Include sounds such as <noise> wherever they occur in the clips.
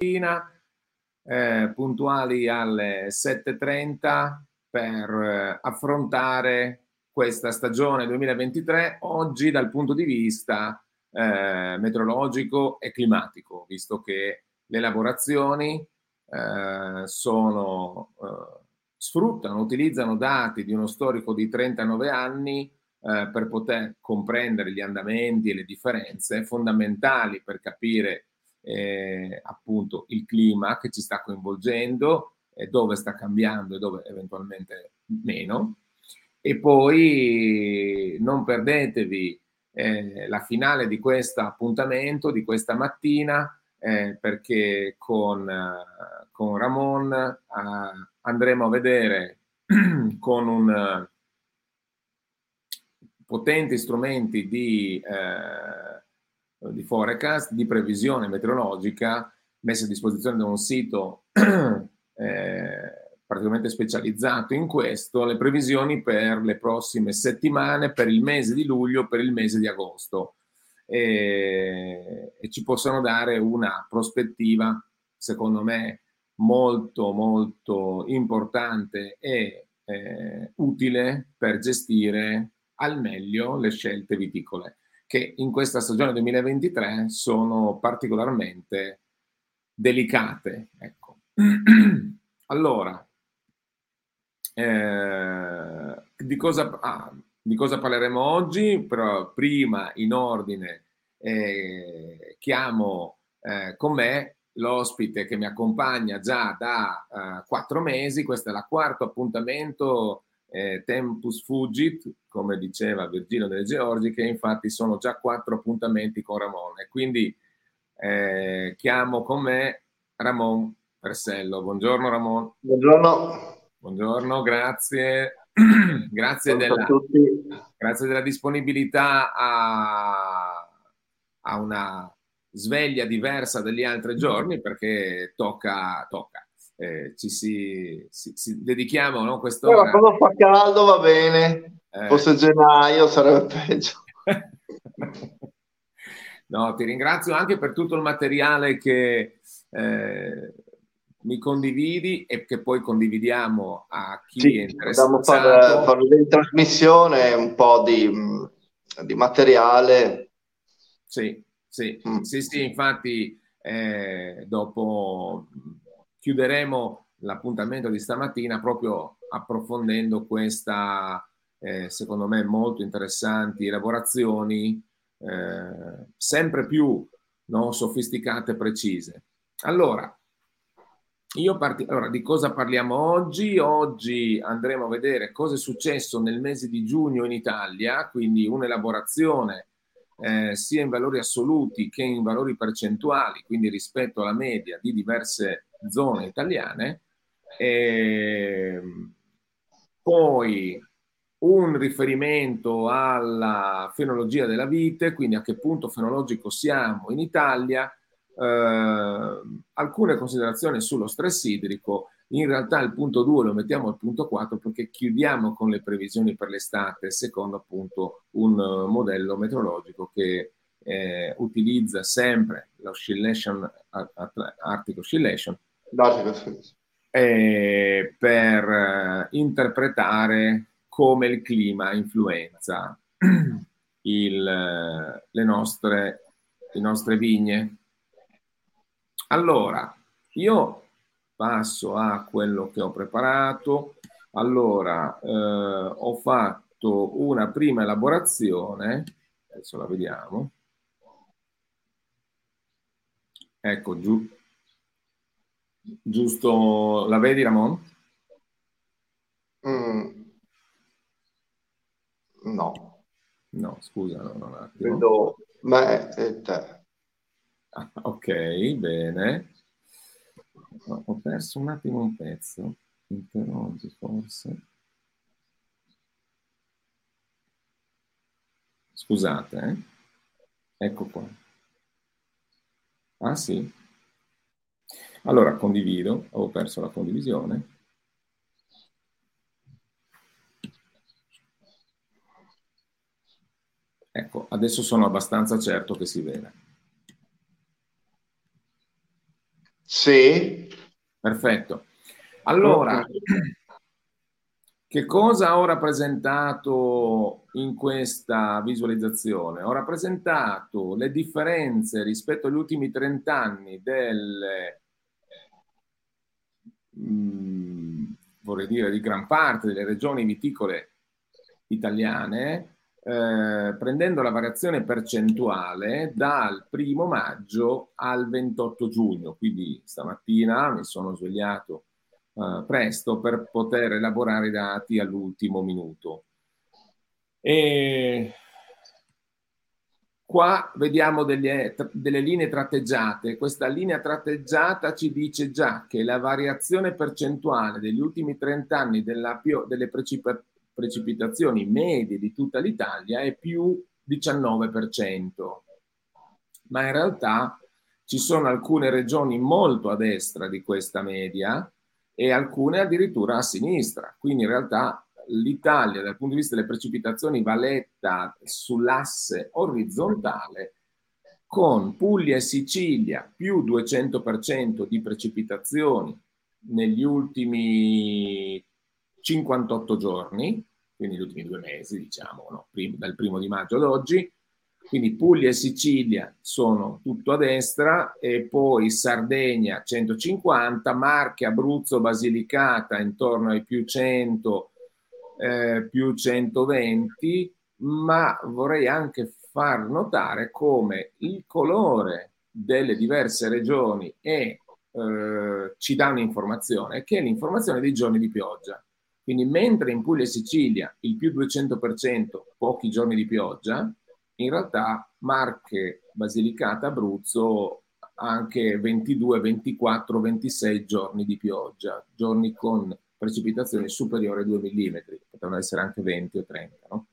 mattina, eh, puntuali alle 7.30 per eh, affrontare questa stagione 2023 oggi dal punto di vista eh, meteorologico e climatico, visto che le lavorazioni eh, sono, eh, sfruttano, utilizzano dati di uno storico di 39 anni eh, per poter comprendere gli andamenti e le differenze fondamentali per capire eh, appunto il clima che ci sta coinvolgendo e dove sta cambiando e dove eventualmente meno. E poi non perdetevi eh, la finale di questo appuntamento, di questa mattina, eh, perché con, uh, con Ramon uh, andremo a vedere <clears throat> con un potenti strumenti di, eh, di forecast, di previsione meteorologica messi a disposizione da un sito <clears throat> eh, praticamente specializzato in questo, le previsioni per le prossime settimane, per il mese di luglio, per il mese di agosto. E, e ci possono dare una prospettiva, secondo me, molto, molto importante e eh, utile per gestire al meglio le scelte viticole, che in questa stagione 2023 sono particolarmente delicate. Ecco. <clears throat> allora, eh, di, cosa, ah, di, cosa, parleremo oggi? Però prima, in ordine, eh, chiamo eh, con me l'ospite che mi accompagna già da uh, quattro mesi. Questo è il quarto appuntamento eh, Tempus Fugit, come diceva Virgilio delle Georgi, che infatti sono già quattro appuntamenti con Ramon. E quindi eh, chiamo con me Ramon Persello. Buongiorno Ramon. Buongiorno. Buongiorno, grazie. <clears throat> grazie, della, grazie, della, disponibilità a, a, una sveglia diversa degli altri giorni perché tocca, tocca eh, ci si, si, si dedichiamo no, quest'ora. Però quando fa caldo va bene, eh. fosse gennaio sarebbe peggio. <laughs> no, ti ringrazio anche per tutto il materiale che eh, mi condividi e che poi condividiamo a chi sì, è interessato. Dobbiamo fare, fare in trasmissione, un po' di, di materiale. Sì, sì, mm. sì, sì, infatti eh, dopo chiuderemo l'appuntamento di stamattina proprio approfondendo questa, eh, secondo me, molto interessanti elaborazioni, eh, sempre più no, sofisticate e precise. Allora, parti- allora, di cosa parliamo oggi? Oggi andremo a vedere cosa è successo nel mese di giugno in Italia, quindi un'elaborazione eh, sia in valori assoluti che in valori percentuali, quindi rispetto alla media di diverse zone italiane. E poi un riferimento alla fenologia della vite, quindi a che punto fenologico siamo in Italia, eh, alcune considerazioni sullo stress idrico. In realtà il punto 2 lo mettiamo al punto 4 perché chiudiamo con le previsioni per l'estate secondo appunto un modello meteorologico che eh, utilizza sempre l'oscillation, Arctic Oscillation, eh, per eh, interpretare come il clima influenza <clears throat> il, eh, le, nostre, le nostre vigne. Allora, io passo a quello che ho preparato. Allora, eh, ho fatto una prima elaborazione, adesso la vediamo. Ecco, giù, Giusto, la vedi Ramon? Mm. No. No, scusa, no, un attimo. Vedo me e te. Ah, ok, bene. Ho perso un attimo un pezzo. Interroggi forse. Scusate, eh? Ecco qua. Ah sì, allora condivido, avevo perso la condivisione. Ecco, adesso sono abbastanza certo che si vede. Sì. Perfetto. Allora, che cosa ho rappresentato in questa visualizzazione? Ho rappresentato le differenze rispetto agli ultimi 30 anni delle, mh, mm, vorrei dire, di gran parte delle regioni viticole italiane, eh, prendendo la variazione percentuale dal primo maggio al 28 giugno. Quindi stamattina mi sono svegliato eh, presto per poter elaborare i dati all'ultimo minuto. E qua vediamo delle, delle linee tratteggiate. Questa linea tratteggiata ci dice già che la variazione percentuale degli ultimi 30 anni della, delle precip- precipitazioni medie di tutta l'Italia è più 19%. Ma in realtà ci sono alcune regioni molto a destra di questa media e alcune addirittura a sinistra. Quindi in realtà l'Italia dal punto di vista delle precipitazioni va letta sull'asse orizzontale con Puglia e Sicilia più 200% di precipitazioni negli ultimi 58 giorni, quindi gli ultimi due mesi, diciamo, no? Prim- dal primo di maggio ad oggi, quindi Puglia e Sicilia sono tutto a destra e poi Sardegna 150, Marche, Abruzzo, Basilicata intorno ai più 100, eh, più 120, ma vorrei anche far notare come il colore delle diverse regioni è, eh, ci dà un'informazione, che è l'informazione dei giorni di pioggia. Quindi mentre in Puglia e Sicilia il più 200%, pochi giorni di pioggia, in realtà Marche, Basilicata, Abruzzo anche 22, 24, 26 giorni di pioggia, giorni con precipitazioni superiori a 2 mm, potevano essere anche 20 o 30. No?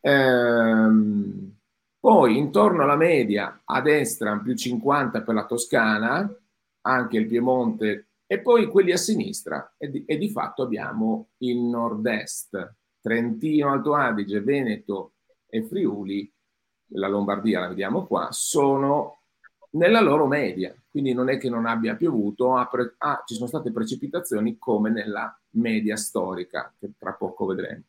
Ehm, poi intorno alla media a destra più 50 per la Toscana, anche il Piemonte e poi quelli a sinistra e di, e di fatto abbiamo il nord-est, Trentino, Alto Adige, Veneto, e Friuli, la Lombardia la vediamo qua, sono nella loro media, quindi non è che non abbia piovuto, ah, pre- ah, ci sono state precipitazioni come nella media storica, che tra poco vedremo.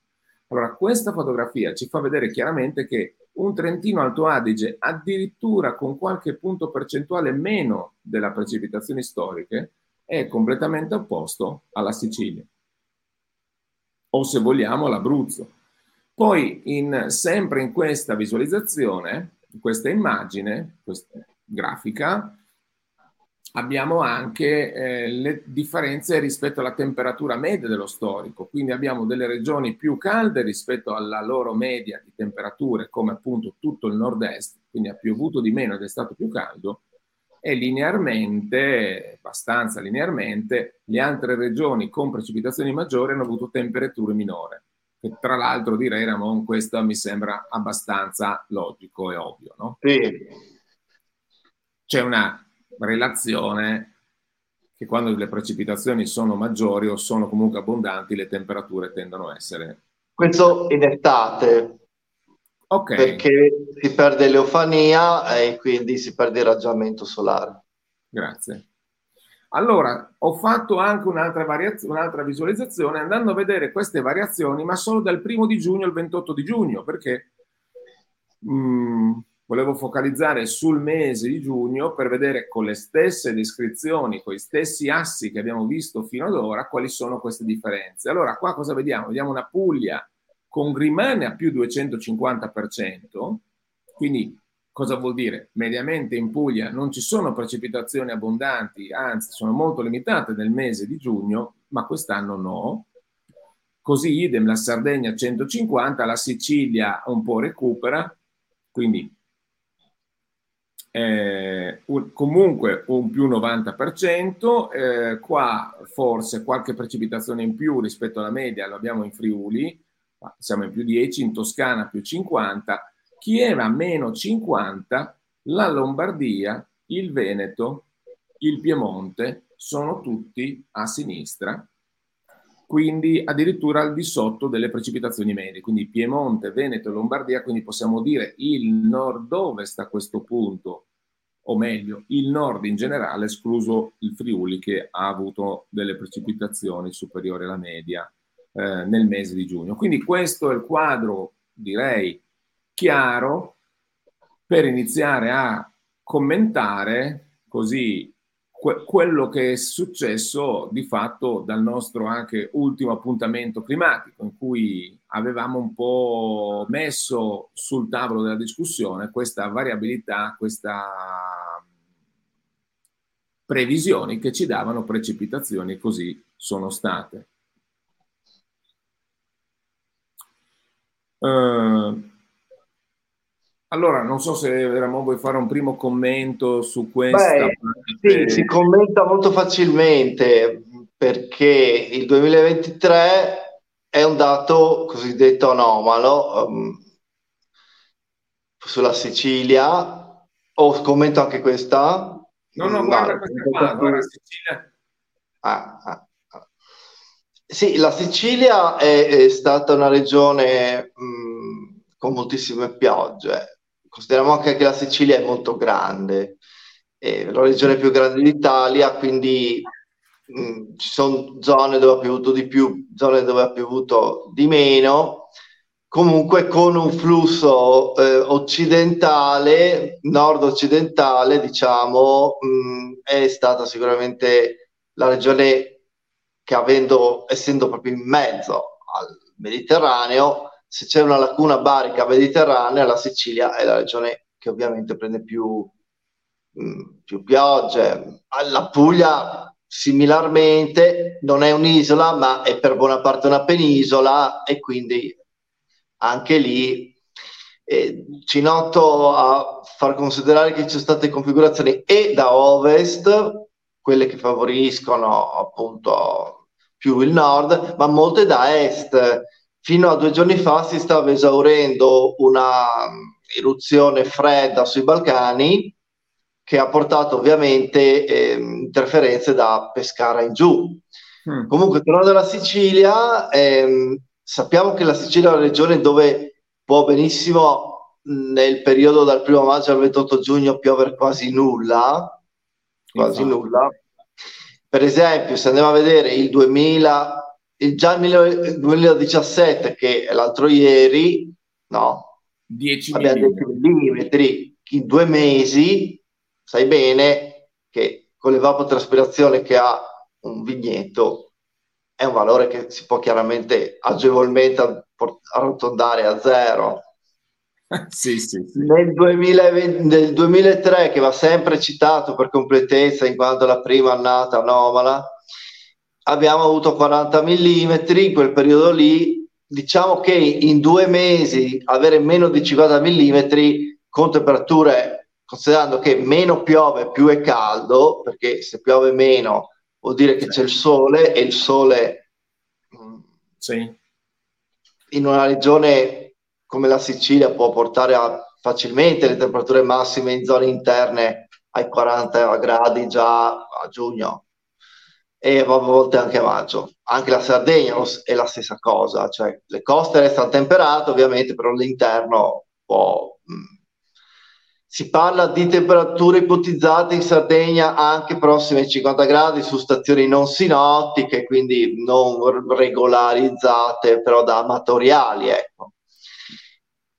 Allora, questa fotografia ci fa vedere chiaramente che un Trentino Alto Adige, addirittura con qualche punto percentuale meno delle precipitazioni storiche, è completamente opposto alla Sicilia. O se vogliamo l'Abruzzo. Poi, in, sempre in questa visualizzazione, in questa immagine, questa grafica, abbiamo anche eh, le differenze rispetto alla temperatura media dello storico. Quindi abbiamo delle regioni più calde rispetto alla loro media di temperature, come appunto tutto il nord-est, quindi ha piovuto di meno ed è stato più caldo, e linearmente, abbastanza linearmente, le altre regioni con precipitazioni maggiori hanno avuto temperature minori che tra l'altro direi Ramon questo mi sembra abbastanza logico e ovvio, no? Sì. C'è una relazione che quando le precipitazioni sono maggiori o sono comunque abbondanti le temperature tendono a essere... Questo in estate, Ok. perché si perde l'eofania e quindi si perde il raggiamento solare. Grazie. Allora, ho fatto anche un'altra, variaz- un'altra visualizzazione andando a vedere queste variazioni, ma solo dal primo di giugno al 28 di giugno, perché mh, mm, volevo focalizzare sul mese di giugno per vedere con le stesse descrizioni, con gli stessi assi che abbiamo visto fino ad ora, quali sono queste differenze. Allora, qua cosa vediamo? Vediamo una Puglia con Grimane a più 250%, quindi Cosa vuol dire? Mediamente in Puglia non ci sono precipitazioni abbondanti, anzi sono molto limitate nel mese di giugno, ma quest'anno no. Così idem la Sardegna 150, la Sicilia un po' recupera, quindi eh, un, comunque un più 90%, eh, qua forse qualche precipitazione in più rispetto alla media lo abbiamo in Friuli, siamo in più 10, in Toscana più 50, Chieva meno 50, la Lombardia, il Veneto, il Piemonte sono tutti a sinistra, quindi addirittura al di sotto delle precipitazioni medie. Quindi Piemonte, Veneto e Lombardia, quindi possiamo dire il nord-ovest a questo punto o meglio, il nord in generale, escluso il Friuli che ha avuto delle precipitazioni superiori alla media eh, nel mese di giugno. Quindi questo è il quadro, direi, chiaro per iniziare a commentare così que- quello che è successo di fatto dal nostro anche ultimo appuntamento climatico, in cui avevamo un po' messo sul tavolo della discussione questa variabilità, questa previsioni che ci davano precipitazioni, così sono state. Uh, allora, non so se Ramon vuoi fare un primo commento su questa. Beh, sì, si commenta molto facilmente perché il 2023 è un dato cosiddetto anomalo um, sulla Sicilia. O commento anche questa? No, no, guarda questa qua, guarda Sicilia. Ah, ah, ah. Sì, la Sicilia è, è stata una regione mh, con moltissime piogge consideriamo anche che la Sicilia è molto grande, è la regione più grande d'Italia, quindi mh, mm, ci sono zone dove ha piovuto di più, zone dove ha piovuto di meno. Comunque con un flusso eh, occidentale, nord-occidentale, diciamo, mh, mm, è stata sicuramente la regione che avendo, essendo proprio in mezzo al Mediterraneo, se c'è una lacuna barica mediterranea, la Sicilia è la regione che ovviamente prende più, mh, mm, più piogge. La Puglia similarmente non è un'isola, ma è per buona parte una penisola e quindi anche lì eh, ci noto a far considerare che ci sono state configurazioni e da ovest, quelle che favoriscono appunto più il nord, ma molte da est Fino a due giorni fa si stava esaurendo una eruzione fredda sui Balcani che ha portato ovviamente eh, interferenze da Pescara in giù. Mm. Comunque, tornando alla Sicilia, ehm, sappiamo che la Sicilia è una regione dove può benissimo nel periodo dal primo maggio al 28 giugno piovere quasi nulla, quasi Infatti. nulla. Per esempio, se andiamo a vedere il 2000 già nel 2017, che è l'altro ieri, no? 10 abbiamo 10 millimetri in due mesi, sai bene che con l'evapotraspirazione che ha un vigneto è un valore che si può chiaramente agevolmente arrotondare a zero. <laughs> sì, sì, sì. Nel, 2020, nel 2003, che va sempre citato per completezza in quanto la prima annata anomala, abbiamo avuto 40 mm in quel periodo lì. Diciamo che in due mesi avere meno di 50 mm con temperature, considerando che meno piove più è caldo, perché se piove meno vuol dire che c'è il sole e il sole sì. in una regione come la Sicilia può portare a, facilmente le temperature massime in zone interne ai 40 gradi già a giugno e a volte anche a maggio. Anche la Sardegna è la stessa cosa, cioè le coste restano temperate ovviamente, però l'interno può... Mh. Si parla di temperature ipotizzate in Sardegna anche prossime ai 50 gradi su stazioni non sinottiche, quindi non regolarizzate, però da amatoriali. Ecco.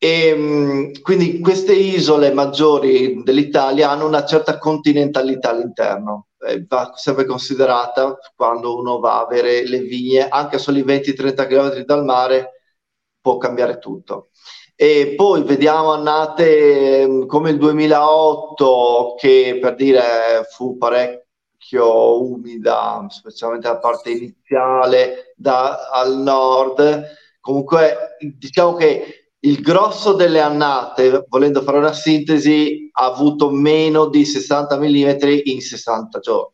E, quindi queste isole maggiori dell'Italia hanno una certa continentalità all'interno eh, va sempre considerata quando uno va a avere le vigne, anche solo i 20-30 km dal mare, può cambiare tutto. E poi vediamo annate mm, come il 2008, che per dire fu parecchio umida, specialmente la parte iniziale da, al nord. Comunque, diciamo che il grosso delle annate, volendo fare una sintesi, ha avuto meno di 60 mm in 60 giorni.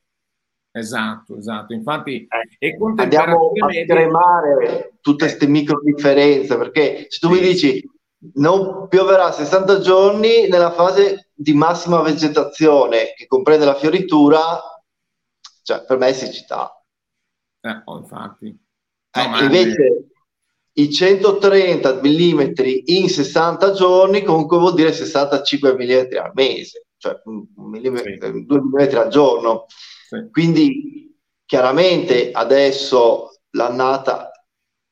Esatto, esatto. Infatti, eh, andiamo a cremare tutte queste micro differenze perché se tu sì. mi dici non pioverà 60 giorni nella fase di massima vegetazione che comprende la fioritura, cioè per me è siccità. Eh, oh, infatti. Eh, no, invece i 130 mm in 60 giorni comunque vuol dire 65 mm al mese. cioè millimetri, sì. 2 mm al giorno. Sì. Quindi chiaramente adesso l'annata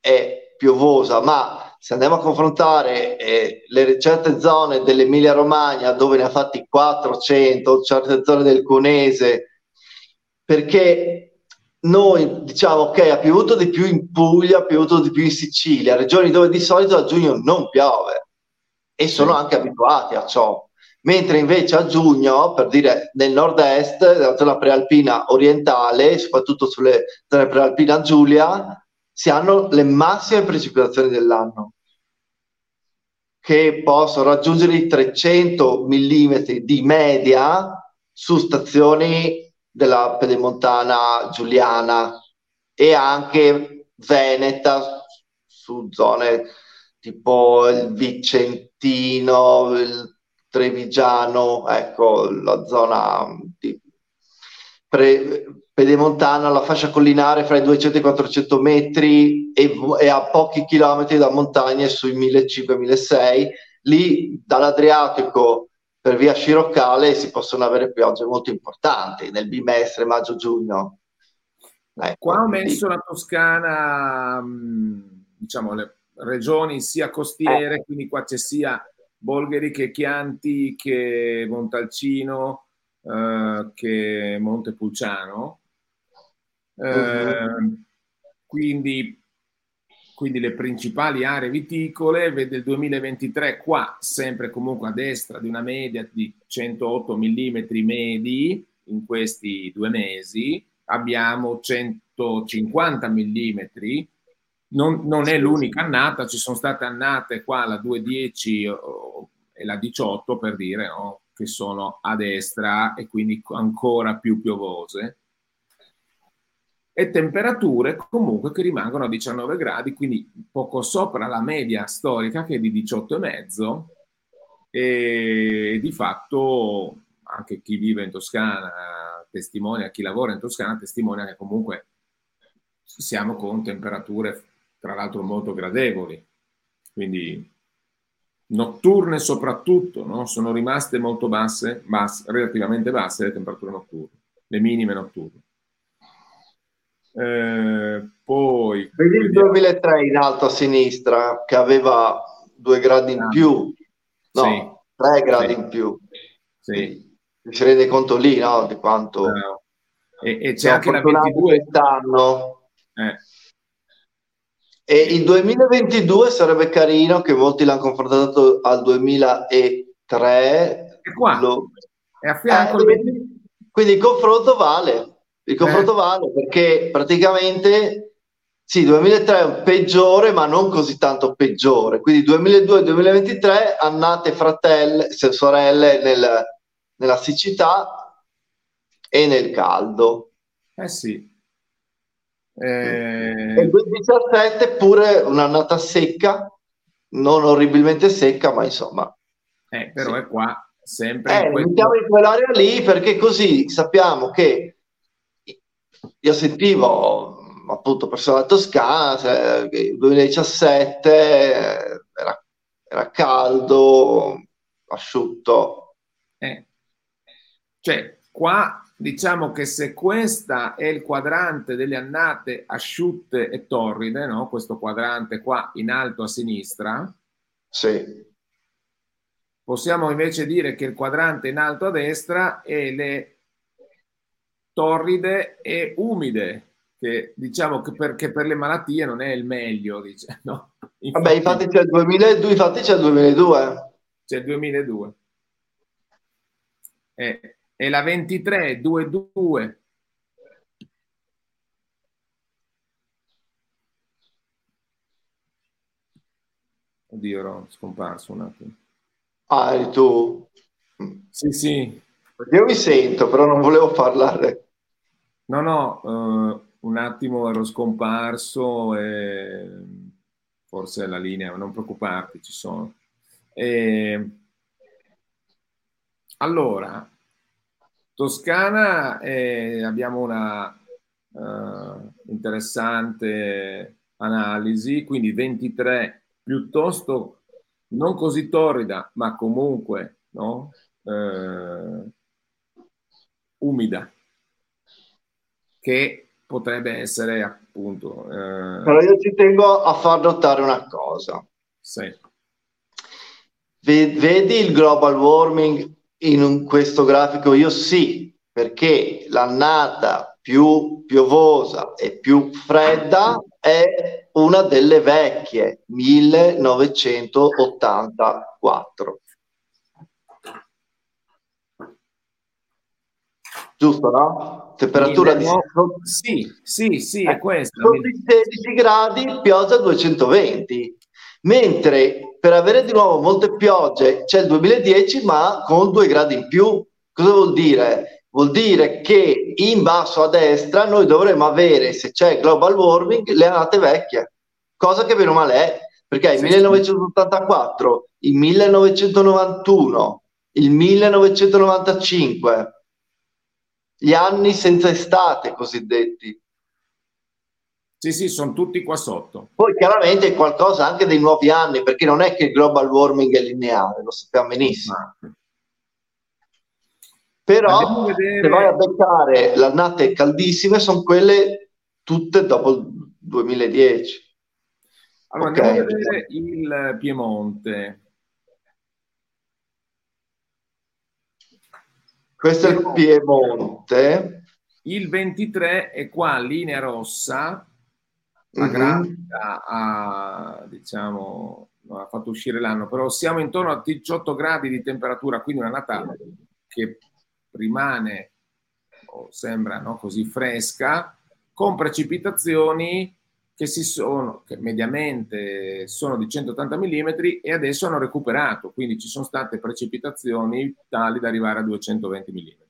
è piovosa, ma se andiamo a confrontare eh, le certe zone dell'Emilia Romagna dove ne ha fatti 400, certe zone del Cunese, perché noi diciamo che ha piovuto di più in Puglia, ha piovuto di più in Sicilia, regioni dove di solito a giugno non piove e sono anche abituati a ciò. Mentre invece a giugno, per dire nel nord-est, nella zona prealpina orientale, soprattutto sulle zone prealpina Giulia, si hanno le massime precipitazioni dell'anno, che possono raggiungere i 300 mm di media su stazioni della pedemontana giuliana e anche veneta su zone tipo il Vicentino, il Trevigiano, ecco la zona di pre, pedemontana, la fascia collinare fra i 200 e i 400 metri e, e a pochi chilometri da montagne sui 1500-1600. Lì dall'Adriatico per via sciroccale si possono avere piogge molto importanti nel bimestre maggio-giugno. Ecco, Qua ho messo quindi... la Toscana, diciamo le regioni sia costiere, eh. quindi qua c'è sia Bolgheri che Chianti che Montalcino eh, che Montepulciano. Eh, quindi, quindi le principali aree viticole, vede il 2023 qua, sempre comunque a destra di una media di 108 mm medi in questi due mesi, abbiamo 150 mm non, non, è l'unica annata, ci sono state annate qua la 210 e la 18 per dire, no? che sono a destra e quindi ancora più piovose. E temperature comunque che rimangono a 19 gradi, quindi poco sopra la media storica che è di 18,5 e di fatto anche chi vive in Toscana testimonia, chi lavora in Toscana testimonia che comunque siamo con temperature tra l'altro molto gradevoli, quindi notturne soprattutto, no? sono rimaste molto basse, basse, relativamente basse le temperature notturne, le minime notturne. Eh, poi vedi il 2003 in alto a sinistra che aveva due gradi in più, no, sì, tre gradi sì, in più. Sì. Si rende conto lì, no, di quanto... No. E, e c'è anche la 22 quest'anno. Eh e il 2022 sarebbe carino che molti l'hanno confrontato al 2003. E qua? Lo... È a fianco. Eh, quindi, il confronto vale. Il confronto eh. vale perché praticamente sì, 2003 è un peggiore, ma non così tanto peggiore. Quindi 2002-2023 annate fratelli, sorelle nel, nella siccità e nel caldo. Eh sì, eh... E il 2017 pure un'annata secca, non orribilmente secca, ma insomma. Eh, però sì. è qua sempre. Eh, in questo... mettiamo in quell'area lì perché così sappiamo che io sentivo appunto persone toscana, il 2017 era, era caldo, asciutto. Eh. Cioè, qua diciamo che se questa è il quadrante delle annate asciutte e torride, no? questo quadrante qua in alto a sinistra, sì. possiamo invece dire che il quadrante in alto a destra è le torride e umide, che diciamo che perché per le malattie non è il meglio. Dice, <laughs> no? infatti, Vabbè, infatti c'è il 2002, infatti c'è il 2002. C'è il 2002. Eh, e la 23 22 Oddio, ero scomparso un attimo. Ah, eri tu? Sì, sì. Io mi sento, però non volevo parlare. No, no, uh, un attimo ero scomparso e forse la linea, non preoccuparti, ci sono. E... Allora, Toscana eh, abbiamo una uh, interessante analisi, quindi 23 piuttosto non così torrida, ma comunque no? eh, umida, che potrebbe essere appunto... Eh... Però io ci tengo a far notare una cosa. Sì. Vedi il global warming in un, questo grafico? Io sì, perché l'annata più piovosa e più fredda è una delle vecchie, 1984. Giusto, no? Temperatura di... Sì, sì, sì, è questa. Sotto i 16 gradi, pioggia 220. Mentre per avere di nuovo molte piogge c'è il 2010, ma con due gradi in più. Cosa vuol dire? Vuol dire che in basso a destra noi dovremmo avere, se c'è global warming, le annate vecchie, cosa che meno male è, perché il 1984, il 1991, il 1995, gli anni senza estate cosiddetti. Sì, sì, sono tutti qua sotto. Poi chiaramente è qualcosa anche dei nuovi anni, perché non è che il global warming è lineare, lo sappiamo benissimo. Però vedere... se vai a beccare le annate caldissime sono quelle tutte dopo il 2010. Allora okay. andiamo a vedere il Piemonte. Questo è il Piemonte. Il 23 è qua, linea rossa, la mm-hmm. grafica ha, diciamo, ha fatto uscire l'anno, però siamo intorno a 18 gradi di temperatura, quindi una Natale che rimane o sembra no, così fresca, con precipitazioni che, si sono, che mediamente sono di 180 mm e adesso hanno recuperato, quindi ci sono state precipitazioni tali da arrivare a 220 mm.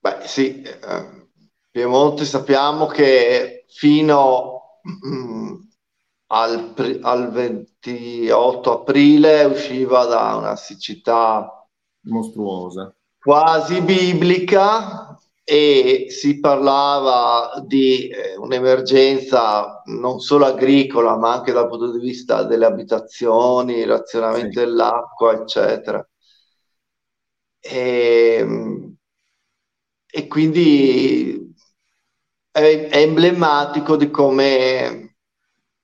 Beh sì, eh, Piemonte sappiamo che fino mm, al, al, 28 aprile usciva da una siccità mostruosa, quasi biblica e si parlava di eh, un'emergenza non solo agricola ma anche dal punto di vista delle abitazioni, razionamento sì. dell'acqua, eccetera. E, e quindi è, è emblematico di come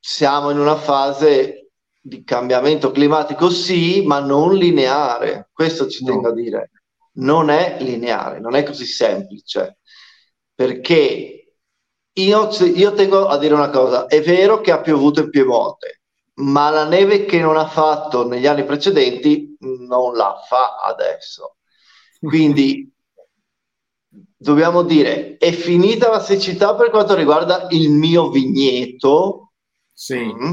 siamo in una fase di cambiamento climatico, sì, ma non lineare. Questo ci no. tengo a dire. Non è lineare, non è così semplice. Perché io, io tengo a dire una cosa: è vero che ha piovuto in Piemonte, ma la neve che non ha fatto negli anni precedenti non la fa adesso. <laughs> Quindi dobbiamo dire, è finita la siccità per quanto riguarda il mio vigneto. Sì. Mm,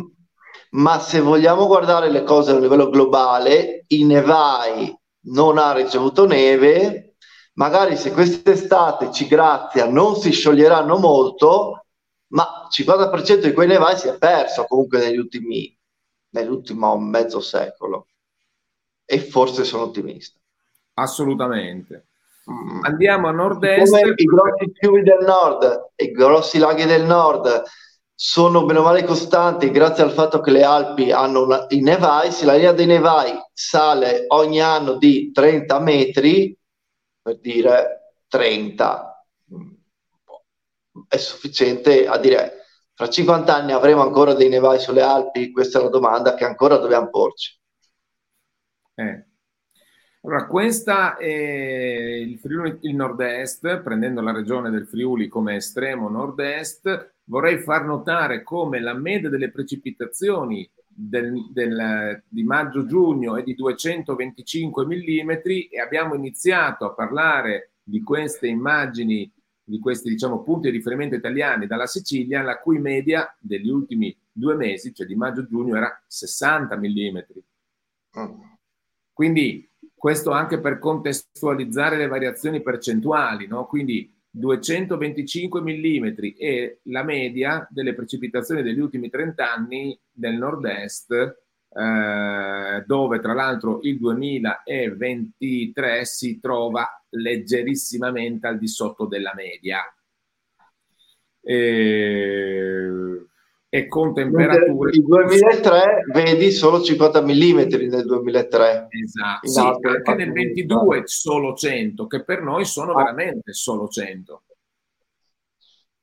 ma se vogliamo guardare le cose a livello globale, i nevai non ha ricevuto neve, magari se quest'estate ci grazia non si scioglieranno molto, ma il 50% di quei nevai si è perso comunque negli ultimi, nell'ultimo mezzo secolo. E forse sono ottimista. Assolutamente. Mm. Andiamo a nord-est. Come i grossi fiumi del nord, i grossi laghi del nord sono meno male costanti grazie al fatto che le Alpi hanno una, i nevai, se la linea dei nevai sale ogni anno di 30 metri, per dire 30, è sufficiente a dire fra 50 anni avremo ancora dei nevai sulle Alpi? Questa è la domanda che ancora dobbiamo porci. Eh. Allora, questa è il Friuli, il nord-est, prendendo la regione del Friuli come estremo nord-est, vorrei far notare come la media delle precipitazioni del, del, di maggio-giugno è di 225 mm e abbiamo iniziato a parlare di queste immagini, di questi diciamo, punti di riferimento italiani dalla Sicilia, la cui media degli ultimi due mesi, cioè di maggio-giugno, era 60 mm. Quindi questo anche per contestualizzare le variazioni percentuali, no? quindi 225 mm è la media delle precipitazioni degli ultimi 30 anni del nord-est, eh, dove tra l'altro il 2023 si trova leggerissimamente al di sotto della media. E e con temperature... Nel 2003 vedi solo 50 mm nel 2003. Esatto, sì, anche nel 22 solo 100, che per noi sono ah. veramente solo 100.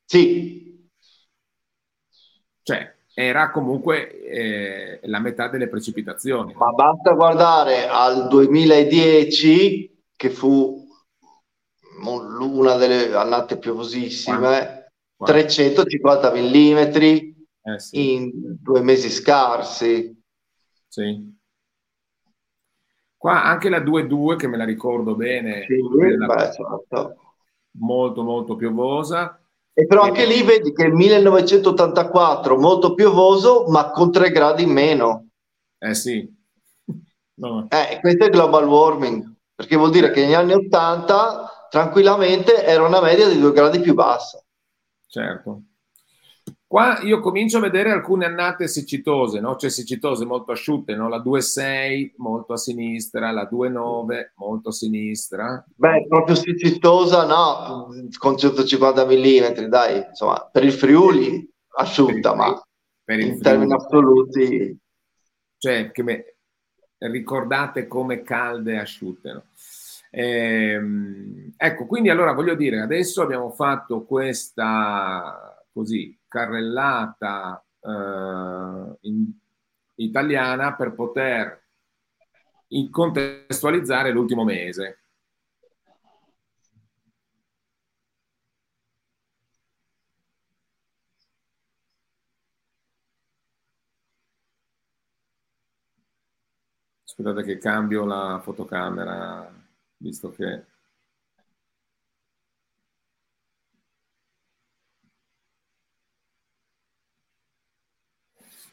Sì. Cioè, era comunque eh, la metà delle precipitazioni. Ma basta guardare al 2010, che fu una delle annate piovosissime, 350 mm eh, sì. in due mesi scarsi. Sì. Qua anche la 2-2, che me la ricordo bene, sì, beh, certo. molto molto piovosa. E però anche lì vedi che il 1984 molto piovoso, ma con 3 gradi in meno. Eh sì. <laughs> No. Eh, questo è global warming, perché vuol dire che negli anni 80 tranquillamente era una media di 2 gradi più bassa. Certo. Qua io comincio a vedere alcune annate siccitose, no? cioè siccitose molto asciutte, no? la 2,6 molto a sinistra, la 2,9 molto a sinistra. Beh, proprio siccitosa no, con 150 mm, dai, insomma, per il Friuli asciutta, per ma per in termini assoluti... Cioè, che me... ricordate come calde e asciutte, no? Ehm, ecco, quindi allora voglio dire, adesso abbiamo fatto questa così carrellata eh, in, italiana per poter contestualizzare l'ultimo mese. Scusate che cambio la fotocamera, visto che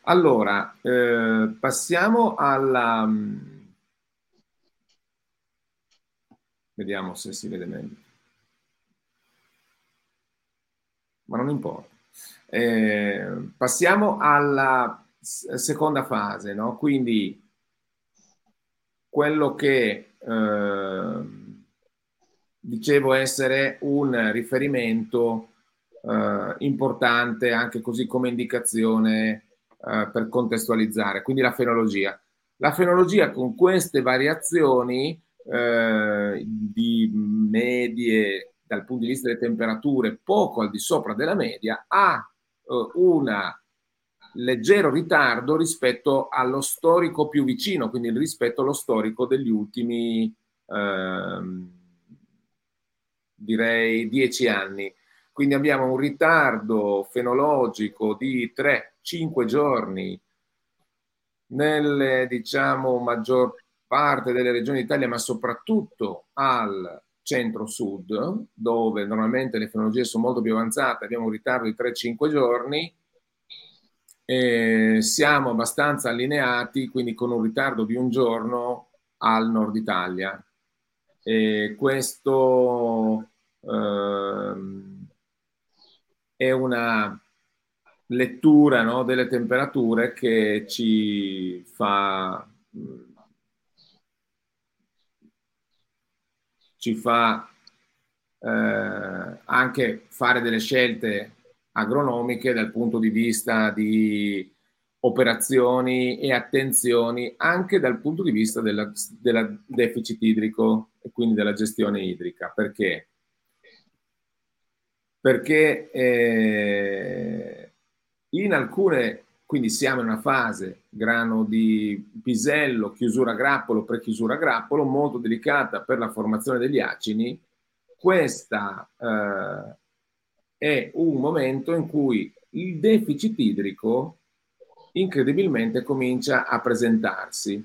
Allora, eh, passiamo alla... Mm, vediamo se si vede meglio. Ma non importa. Eh, passiamo alla seconda fase, no? Quindi quello che eh, dicevo essere un riferimento eh, importante anche così come indicazione eh, per contestualizzare, quindi la fenologia. La fenologia con queste variazioni eh, di medie dal punto di vista delle temperature poco al di sopra della media ha eh, un leggero ritardo rispetto allo storico più vicino, quindi rispetto allo storico degli ultimi ehm, direi dieci anni. Quindi abbiamo un ritardo fenologico di 3-5 giorni nelle, diciamo, maggior parte delle regioni d'Italia, ma soprattutto al centro-sud, dove normalmente le fenologie sono molto più avanzate, abbiamo un ritardo di 3-5 giorni, siamo abbastanza allineati, quindi con un ritardo di un giorno al nord Italia. E questo ehm, è una lettura no, delle temperature che ci fa, ci fa eh, anche fare delle scelte agronomiche dal punto di vista di operazioni e attenzioni anche dal punto di vista del deficit idrico e quindi della gestione idrica. Perché? perché eh, in alcune, quindi siamo in una fase grano di pisello, chiusura grappolo, prechiusura grappolo, molto delicata per la formazione degli acini, questa eh, è un momento in cui il deficit idrico incredibilmente comincia a presentarsi.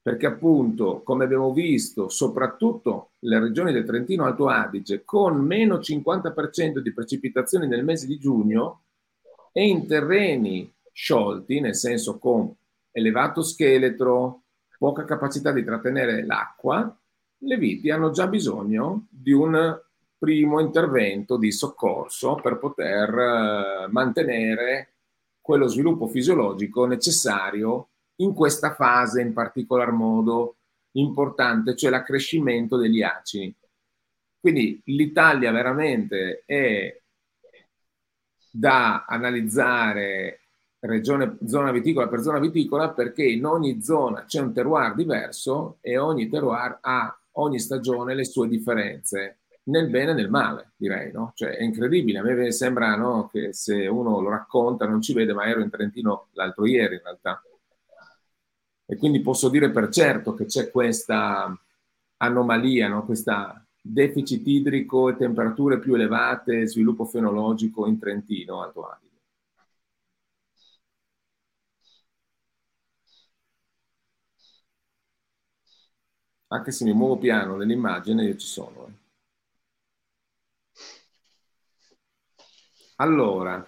Perché appunto, come abbiamo visto, soprattutto le regioni del Trentino Alto Adige, con meno 50% di precipitazioni nel mese di giugno e in terreni sciolti, nel senso con elevato scheletro, poca capacità di trattenere l'acqua, le viti hanno già bisogno di un primo intervento di soccorso per poter eh, mantenere quello sviluppo fisiologico necessario in questa fase in particolar modo importante, cioè l'accrescimento degli acidi. Quindi l'Italia veramente è da analizzare regione, zona viticola per zona viticola perché in ogni zona c'è un terroir diverso e ogni terroir ha ogni stagione le sue differenze, nel bene e nel male, direi, no? Cioè è incredibile, a me sembra no, che se uno lo racconta non ci vede, ma ero in Trentino l'altro ieri in realtà. E quindi posso dire per certo che c'è questa anomalia, no? questa deficit idrico e temperature più elevate, sviluppo fenologico in Trentino, Alto Adige. Anche se mi muovo piano nell'immagine, io ci sono. Eh. Allora,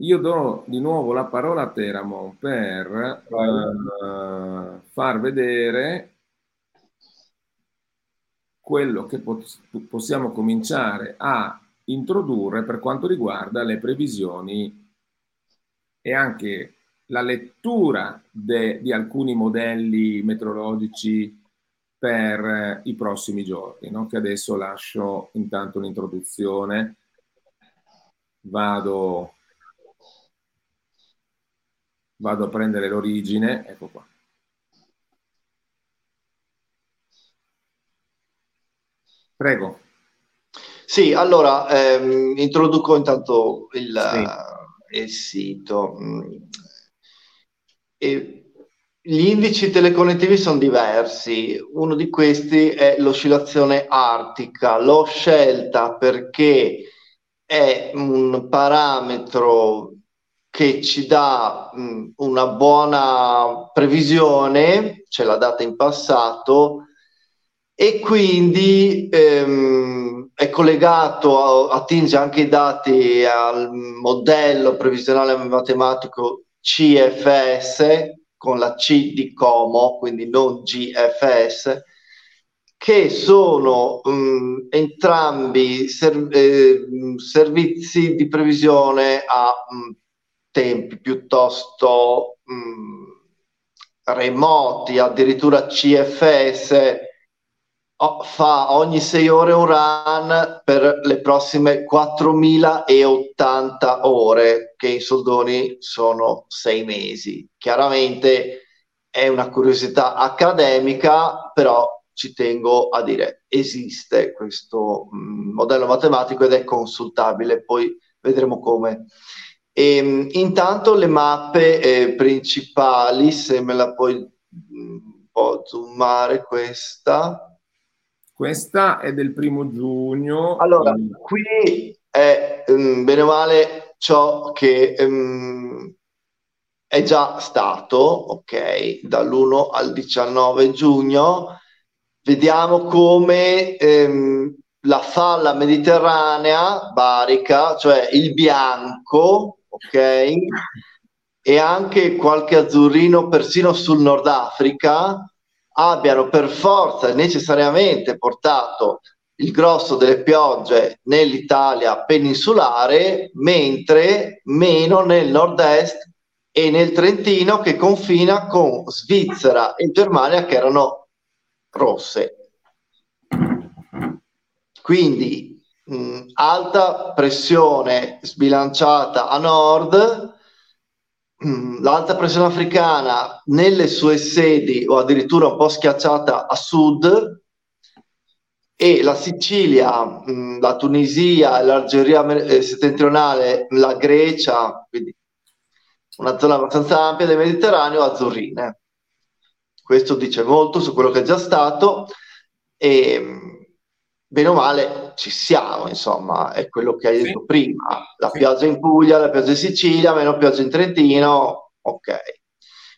io do di nuovo la parola a Teramo per uh, far vedere quello che possiamo cominciare a introdurre per quanto riguarda le previsioni e anche la lettura de, di alcuni modelli meteorologici per eh, i prossimi giorni, no? che adesso lascio intanto un'introduzione, vado, vado a prendere l'origine, ecco qua. Prego. Sì, allora ehm, introduco intanto il, sì. il sito. E gli indici teleconnettivi sono diversi. Uno di questi è l'oscillazione artica. L'ho scelta perché è un parametro che ci dà mh, una buona previsione, ce l'ha data in passato, e quindi ehm, è collegato, a, attinge anche i dati al modello previsionale matematico CFS con la C di Como, quindi non GFS, che sono mh, entrambi ser- eh, servizi di previsione a mh, tempi piuttosto mh, remoti, addirittura CFS fa ogni 6 ore un run per le prossime 4080 ore, che in soldoni sono 6 mesi. Chiaramente è una curiosità accademica, però ci tengo a dire esiste questo mm, modello matematico ed è consultabile, poi vedremo come. E, ehm, intanto le mappe eh, principali, se me la puoi mh, mm, zoomare questa. Questa è del primo giugno. Allora, qui è um, bene o male ciò che um, è già stato, ok, dall'1 al 19 giugno. Vediamo come um, la falla mediterranea barica, cioè il bianco, ok, e anche qualche azzurrino persino sul Nord Africa, abbiano per forza necessariamente portato il grosso delle piogge nell'Italia peninsulare, mentre meno nel nord-est e nel Trentino che confina con Svizzera e Germania che erano rosse. Quindi mh, alta pressione sbilanciata a nord, l'alta pressione africana nelle sue sedi o addirittura un po' schiacciata a sud e la Sicilia, mm, la Tunisia, l'Algeria eh, settentrionale, la Grecia, quindi una zona abbastanza ampia del Mediterraneo, azzurrine. Questo dice molto su quello che è già stato e mm, bene o male ci siamo, insomma, è quello che hai detto prima. La pioggia in Puglia, la pioggia in Sicilia, meno pioggia in Trentino, ok.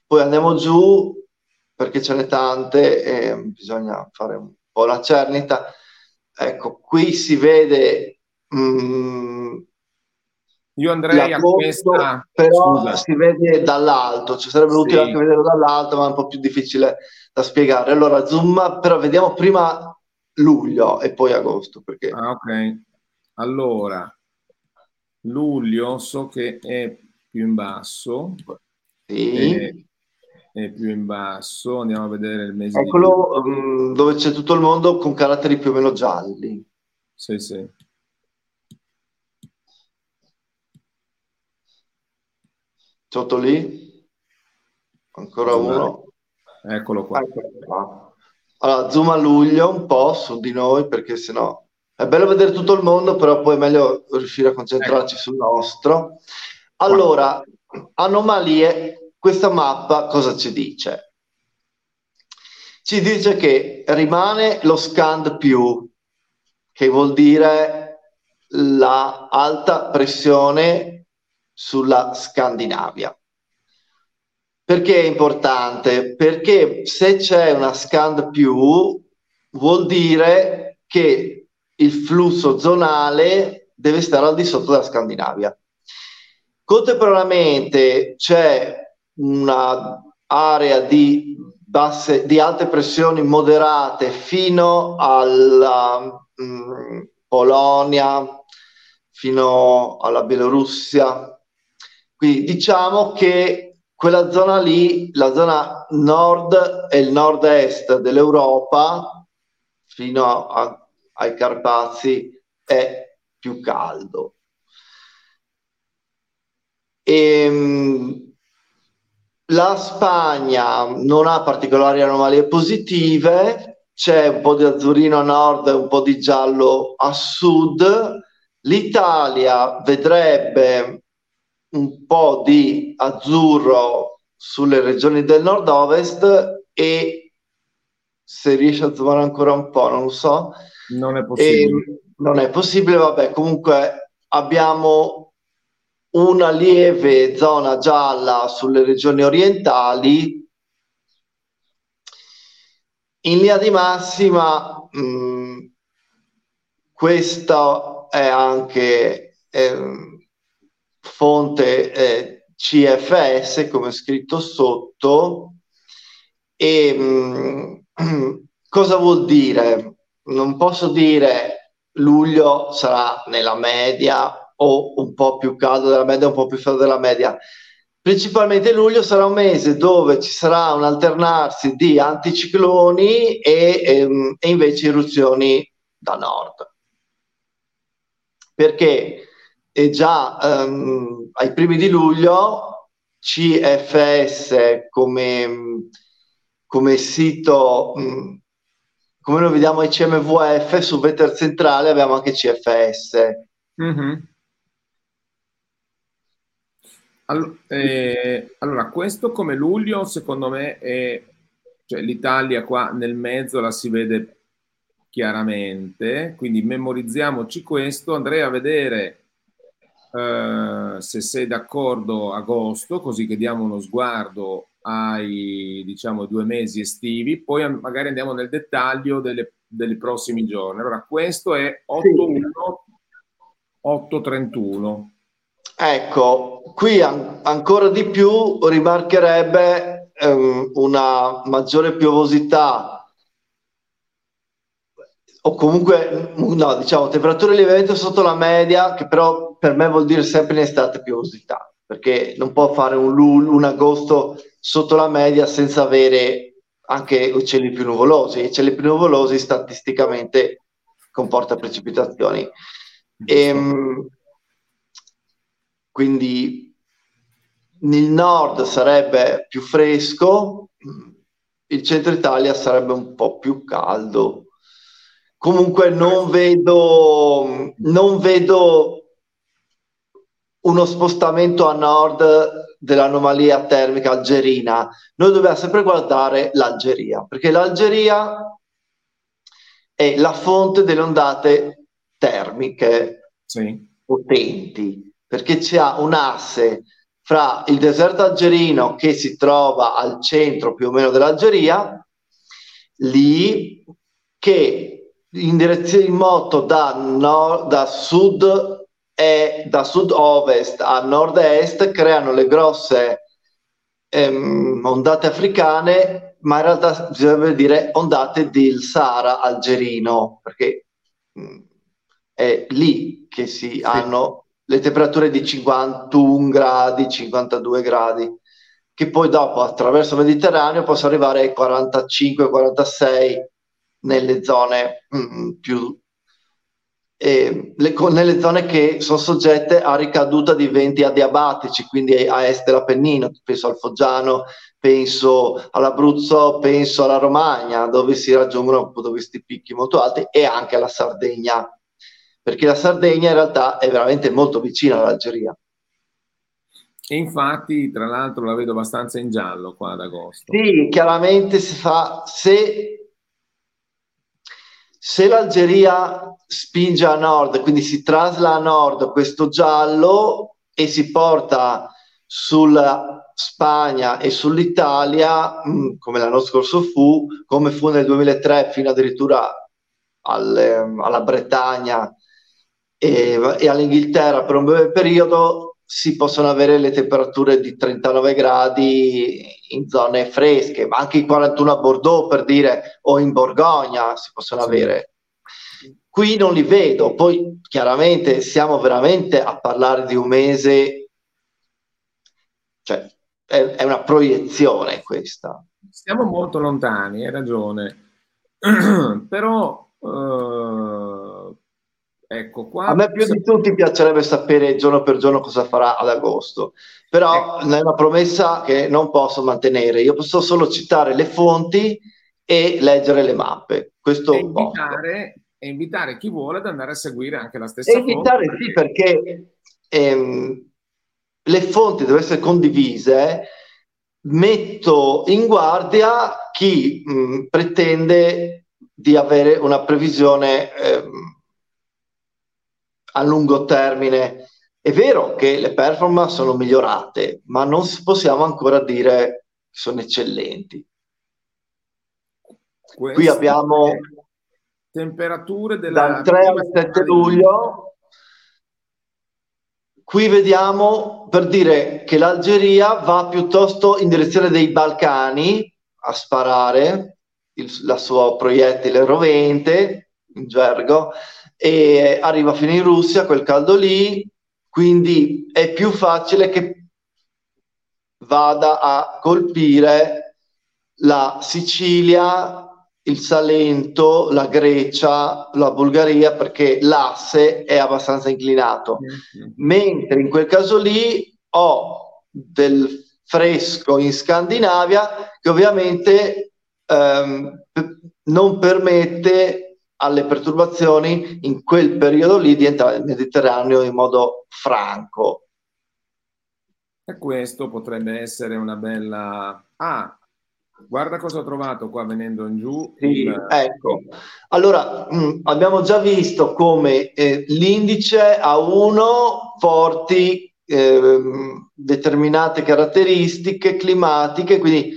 Poi andiamo giù perché ce n'è tante e bisogna fare un po' la cernita. Ecco, qui si vede... Mm, io andrei a questa... Però Scusa. si vede dall'alto, ci sarebbe sì. utile anche vederlo dall'alto, ma è un po' più difficile da spiegare. Allora, zoom, però vediamo prima luglio e poi agosto. Perché... Ah, ok. Allora, luglio so che è più in basso. Sì. È, è più in basso. Andiamo a vedere il mese. Eccolo um, dove c'è tutto il mondo con caratteri più o meno gialli. Sì, sì. Sotto lì? Ancora uno. Eccolo qua. Eccolo qua. Allora, zoom a luglio un po' su di noi perché sennò è bello vedere tutto il mondo, però poi è meglio riuscire a concentrarci ecco. sul nostro. Allora, anomalie, questa mappa cosa ci dice? Ci dice che rimane lo scand più, che vuol dire la alta pressione sulla Scandinavia. Perché è importante? Perché se c'è una scand più, vuol dire che il flusso zonale deve stare al di sotto della Scandinavia. Contemporaneamente c'è un'area di, basse, di alte pressioni moderate fino alla mh, mm, Polonia, fino alla Bielorussia. Quindi diciamo che quella zona lì, la zona nord e il nord-est dell'Europa, fino a ai Carpazi è più caldo. E, ehm, la Spagna non ha particolari anomalie positive, c'è un po' di azzurrino a nord e un po' di giallo a sud. L'Italia vedrebbe un po' di azzurro sulle regioni del nord-ovest e se riesce a zoomare ancora un po', non lo so, non è possibile. E non è possibile, vabbè, comunque abbiamo una lieve zona gialla sulle regioni orientali. In linea di massima, mh, questa è anche eh, fonte eh, CFS, come scritto sotto. E mh, mm, <clears throat> cosa vuol dire? non posso dire luglio sarà nella media o un po' più caldo della media, un po' più freddo della media. Principalmente luglio sarà un mese dove ci sarà un alternarsi di anticicloni e, ehm, e invece eruzioni da nord. Perché è già ehm, ai primi di luglio CFS come, come sito mh, come noi vediamo CMVF su Vetter Centrale abbiamo anche CFS. Mm-hmm. Allora, eh, allora, questo come luglio secondo me è, cioè l'Italia qua nel mezzo la si vede chiaramente, quindi memorizziamoci questo, andrei a vedere eh, se sei d'accordo agosto, così che diamo uno sguardo ai diciamo due mesi estivi, poi magari andiamo nel dettaglio delle, dei prossimi giorni. Allora, questo è 8-1, 8-31. Ecco, qui an- ancora di più rimarcherebbe ehm, una maggiore piovosità o comunque no, diciamo temperature lievemente sotto la media, che però per me vuol dire sempre in estate piovosità, perché non può fare un, un agosto sotto la media senza avere anche uccelli più nuvolosi. I cieli più nuvolosi statisticamente comporta precipitazioni. E, ehm, quindi nel nord sarebbe più fresco, il centro Italia sarebbe un po' più caldo. Comunque non vedo, non vedo uno spostamento a nord dell'anomalia termica algerina, noi dobbiamo sempre guardare l'Algeria, perché l'Algeria è la fonte delle ondate termiche sì. potenti, perché c'è un asse fra il deserto algerino che si trova al centro più o meno dell'Algeria, lì che in direzione in moto da, nord, da sud e da sud-ovest a nord-est creano le grosse ehm, ondate africane, ma in realtà bisognerebbe dire ondate del Sahara algerino, perché mh, mm, è lì che si sì. hanno le temperature di 51 gradi, 52 gradi, che poi dopo attraverso il Mediterraneo possono arrivare ai 45-46 nelle zone mh, mm, più eh, le, nelle zone che sono soggette a ricaduta di venti adiabatici, quindi a est dell'Appennino, penso al Foggiano, penso all'Abruzzo, penso alla Romagna, dove si raggiungono questi picchi molto alti, e anche alla Sardegna, perché la Sardegna in realtà è veramente molto vicina all'Algeria. E infatti, tra l'altro, la vedo abbastanza in giallo qua ad agosto. Sì, chiaramente si fa, se, se l'Algeria spinge a nord, quindi si trasla a nord questo giallo e si porta sulla Spagna e sull'Italia, mm, come l'anno scorso fu, come fu nel 2003 fino addirittura alle, alla Bretagna e, e all'Inghilterra per un breve periodo, si possono avere le temperature di 39 gradi in zone fresche, ma anche i 41 a Bordeaux per dire, o in Borgogna si possono sì. avere. Qui non li vedo, poi chiaramente siamo veramente a parlare di un mese, cioè è, è una proiezione questa. Siamo molto lontani, hai ragione, <clears throat> però eh, ecco qua. A me più di tutti piacerebbe sapere giorno per giorno cosa farà ad agosto, però ecco. è una promessa che non posso mantenere. Io posso solo citare le fonti e leggere le mappe. Questo e invitare, e invitare chi vuole ad andare a seguire anche la stessa e invitare, fonte. sì, perché ehm, le fonti devono essere condivise. Metto in guardia chi mh, pretende di avere una previsione ehm, a lungo termine. È vero che le performance sono migliorate, ma non possiamo ancora dire che sono eccellenti. Queste Qui abbiamo temperature della dal 3 al 7 luglio. Qui vediamo per dire che l'Algeria va piuttosto in direzione dei Balcani a sparare il, la sua proiettile rovente in gergo e arriva fino in Russia quel caldo lì, quindi è più facile che vada a colpire la Sicilia, il Salento, la Grecia, la Bulgaria, perché l'asse è abbastanza inclinato. Mentre in quel caso lì ho del fresco in Scandinavia che ovviamente ehm, non permette alle perturbazioni in quel periodo lì di entrare nel Mediterraneo in modo franco. E questo potrebbe essere una bella... Ah, guarda cosa ho trovato qua venendo in giù. Sì, il... Ecco, allora mh, mm, abbiamo già visto come eh, l'indice ha uno porti eh, determinate caratteristiche climatiche, quindi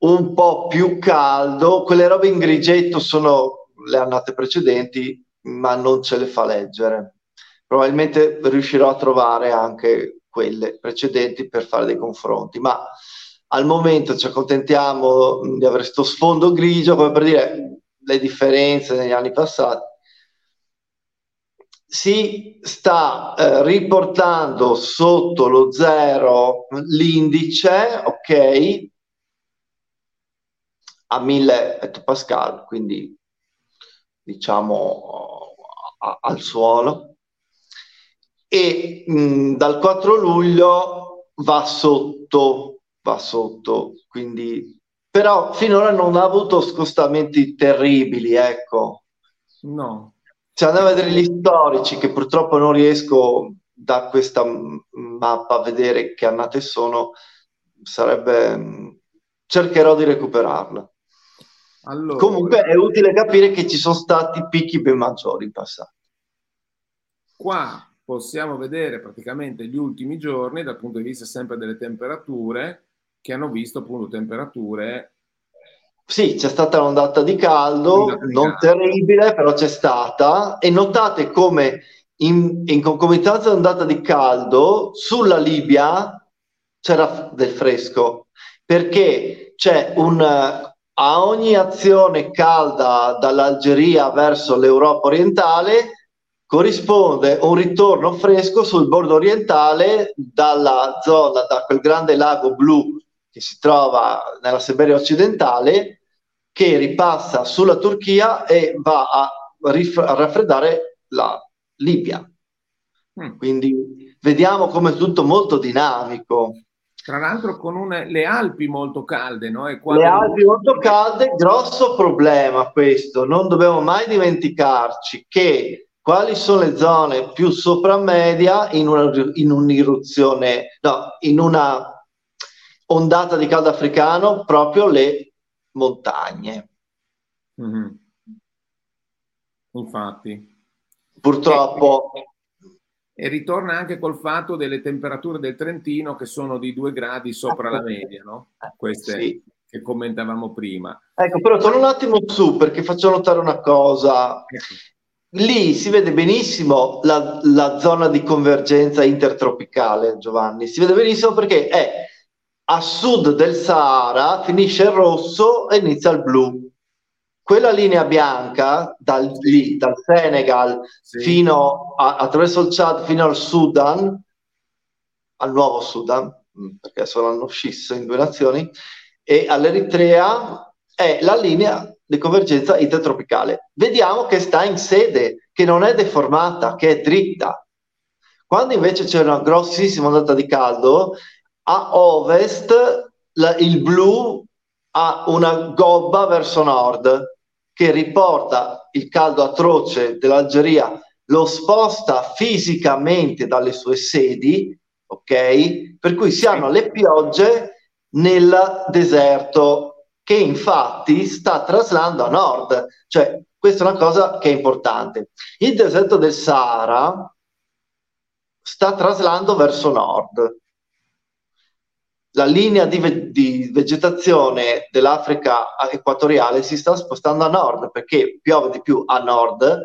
un po' più caldo, quelle robe in grigetto sono le annate precedenti, ma non ce le fa leggere. Probabilmente riuscirò a trovare anche quelle precedenti per fare dei confronti, ma al momento ci accontentiamo di avere questo sfondo grigio come per dire le differenze negli anni passati. Si sta eh, riportando sotto lo zero l'indice, ok, a 1000 ettopascal, quindi diciamo a, al suolo e mh, dal 4 luglio va sotto, va sotto, quindi però finora non ha avuto scostamenti terribili, ecco. No. Se andiamo a vedere gli storici, che purtroppo non riesco da questa mappa a vedere che annate sono, sarebbe... cercherò di recuperarla. Allora, Comunque è utile capire che ci sono stati picchi ben maggiori in passato. Qua possiamo vedere praticamente gli ultimi giorni dal punto di vista sempre delle temperature che hanno visto appunto temperature sì, c'è stata un'ondata di caldo, di non caldo. terribile, però c'è stata. E notate come in, in concomitanza dell'ondata di caldo sulla Libia c'era del fresco, perché c'è un, a ogni azione calda dall'Algeria verso l'Europa orientale corrisponde un ritorno fresco sul bordo orientale dalla zona, da quel grande lago blu che si trova nella Siberia occidentale, che ripassa sulla Turchia e va a, rif- a raffreddare la Libia. Mm. Quindi vediamo come è tutto molto dinamico. Tra l'altro con un, le Alpi molto calde, no? le Alpi molto calde, grosso problema questo, non dobbiamo mai dimenticarci che quali sono le zone più sopramedia in, una, in un'irruzione, no, in una ondata di caldo africano, proprio le montagne. Mm-hmm. Infatti. Purtroppo e ritorna anche col fatto delle temperature del Trentino che sono di due gradi sopra la media, no? Queste sì. che commentavamo prima. Ecco, però torno un attimo su perché faccio notare una cosa. Ecco. Lì si vede benissimo la, la zona di convergenza intertropicale, Giovanni. Si vede benissimo perché è a sud del Sahara, finisce il rosso e inizia il blu quella linea bianca dal, lì, dal Senegal sì. fino a, attraverso il Chad fino al Sudan, al nuovo Sudan, mm, perché sono hanno scisso in due nazioni, e all'Eritrea è la linea di convergenza intertropicale. Vediamo che sta in sede, che non è deformata, che è dritta. Quando invece c'è una grossissima ondata di caldo, a ovest la, il blu ha una gobba verso nord che riporta il caldo atroce dell'Algeria, lo sposta fisicamente dalle sue sedi, ok? Per cui si hanno le piogge nel deserto che infatti sta traslando a nord, cioè questa è una cosa che è importante. Il deserto del Sahara sta traslando verso nord, la linea di, di, vegetazione dell'Africa equatoriale si sta spostando a nord perché piove di più a nord,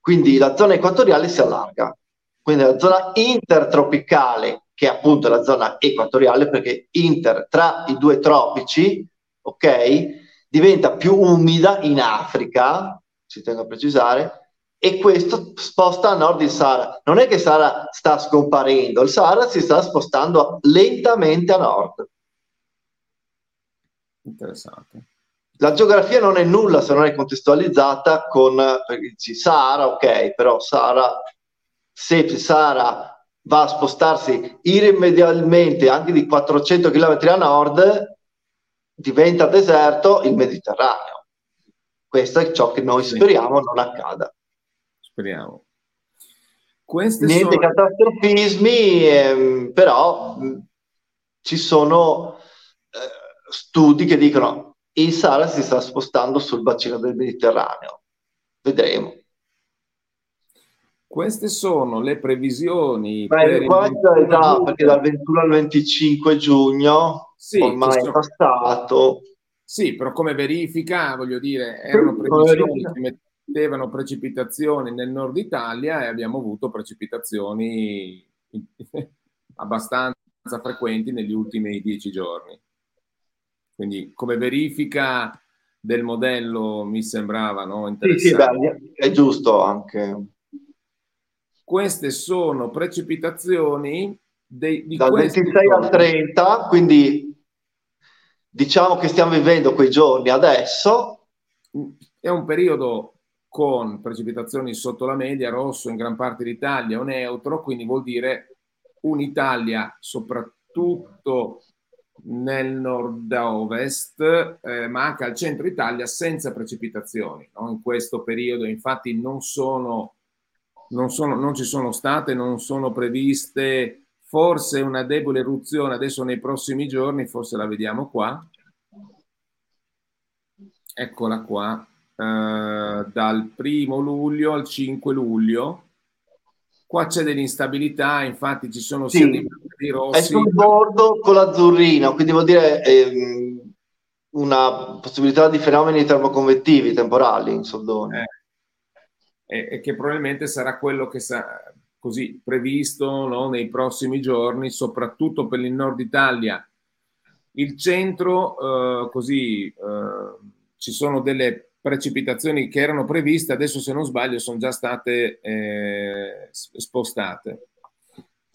quindi la zona equatoriale si allarga. Quindi la zona intertropicale, che è appunto la zona equatoriale, perché inter tra i due tropici, ok, diventa più umida in Africa, ci tengo a precisare, e questo sposta a nord il Sahara. Non è che Sahara sta scomparendo, il Sahara si sta spostando lentamente a nord. Interessante. La geografia non è nulla se non è contestualizzata con il Sahara, ok, però Sahara, se Sahara va a spostarsi irrimediabilmente anche di 400 km a nord, diventa deserto il Mediterraneo. Questo è ciò che noi speriamo non accada. Speriamo. Queste Niente sono... catastrofismi, ehm, però mh, ci sono eh, studi che dicono che il Sahara si sta spostando sul bacino del Mediterraneo. Vedremo. Queste sono le previsioni. Beh, questo è già perché dal 21 al 25 giugno sì, ormai sono... è passato. Sì, però come verifica, voglio dire, erano previsioni che mettevano precipitazioni nel nord Italia e abbiamo avuto precipitazioni <laughs> abbastanza frequenti negli ultimi dieci giorni. Quindi come verifica del modello mi sembrava no, interessante. Sì, sì, è giusto anche. Queste sono precipitazioni dei, di dal 26 giorni. al 30, quindi diciamo che stiamo vivendo quei giorni adesso. È un periodo con precipitazioni sotto la media, rosso in gran parte d'Italia o neutro, quindi vuol dire un'Italia soprattutto nel nord-ovest, eh, ma anche al centro Italia senza precipitazioni. No? In questo periodo infatti non, sono, non, sono, non ci sono state, non sono previste forse una debole eruzione adesso nei prossimi giorni, forse la vediamo qua. Eccola qua, eh, dal primo luglio al 5 luglio. Qua c'è dell'instabilità, infatti ci sono sì, sia dei rossi. È sul bordo con l'azzurrino, quindi vuol dire ehm, una possibilità di fenomeni termoconvettivi temporali in soldoni. Eh, e, e, che probabilmente sarà quello che sarà così previsto no, nei prossimi giorni, soprattutto per il nord Italia. Il centro, eh, così, eh, ci sono delle precipitazioni che erano previste, adesso se non sbaglio sono già state eh, spostate.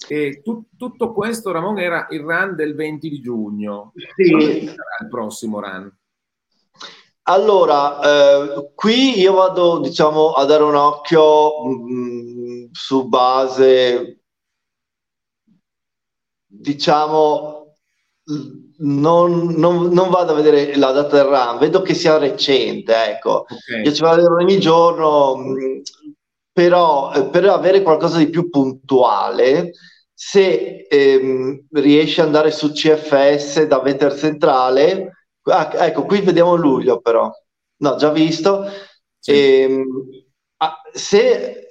E tu, tutto questo, Ramon, era il run del 20 di giugno. Sì. il prossimo run? allora, eh, qui io vado, diciamo, a dare un occhio mh, mm, su base, diciamo, non, non, non, vado a vedere la data del RAM, vedo che sia recente, ecco. Okay. Io ci vado a vedere ogni giorno, mh, però eh, per avere qualcosa di più puntuale, se ehm, riesci ad andare su CFS da Veter Centrale, ah, ecco, qui vediamo luglio però, no, già visto, sì. ehm, ah, se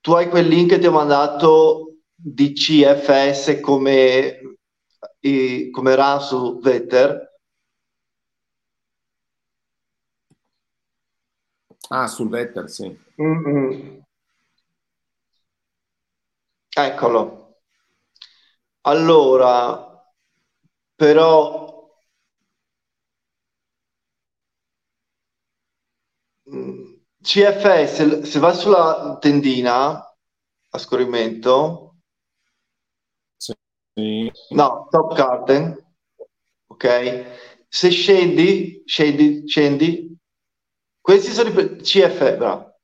tu hai quel link che ti ho mandato di CFS come, eh, come RAM su Vetter, Ah, sul Vetter, sì. Mm-hmm. Eccolo. Allora, però mm, CFS, se va sulla tendina a scorrimento, no, top curtain, ok? Se scendi, scendi, scendi, questi sono i CFS, bravo.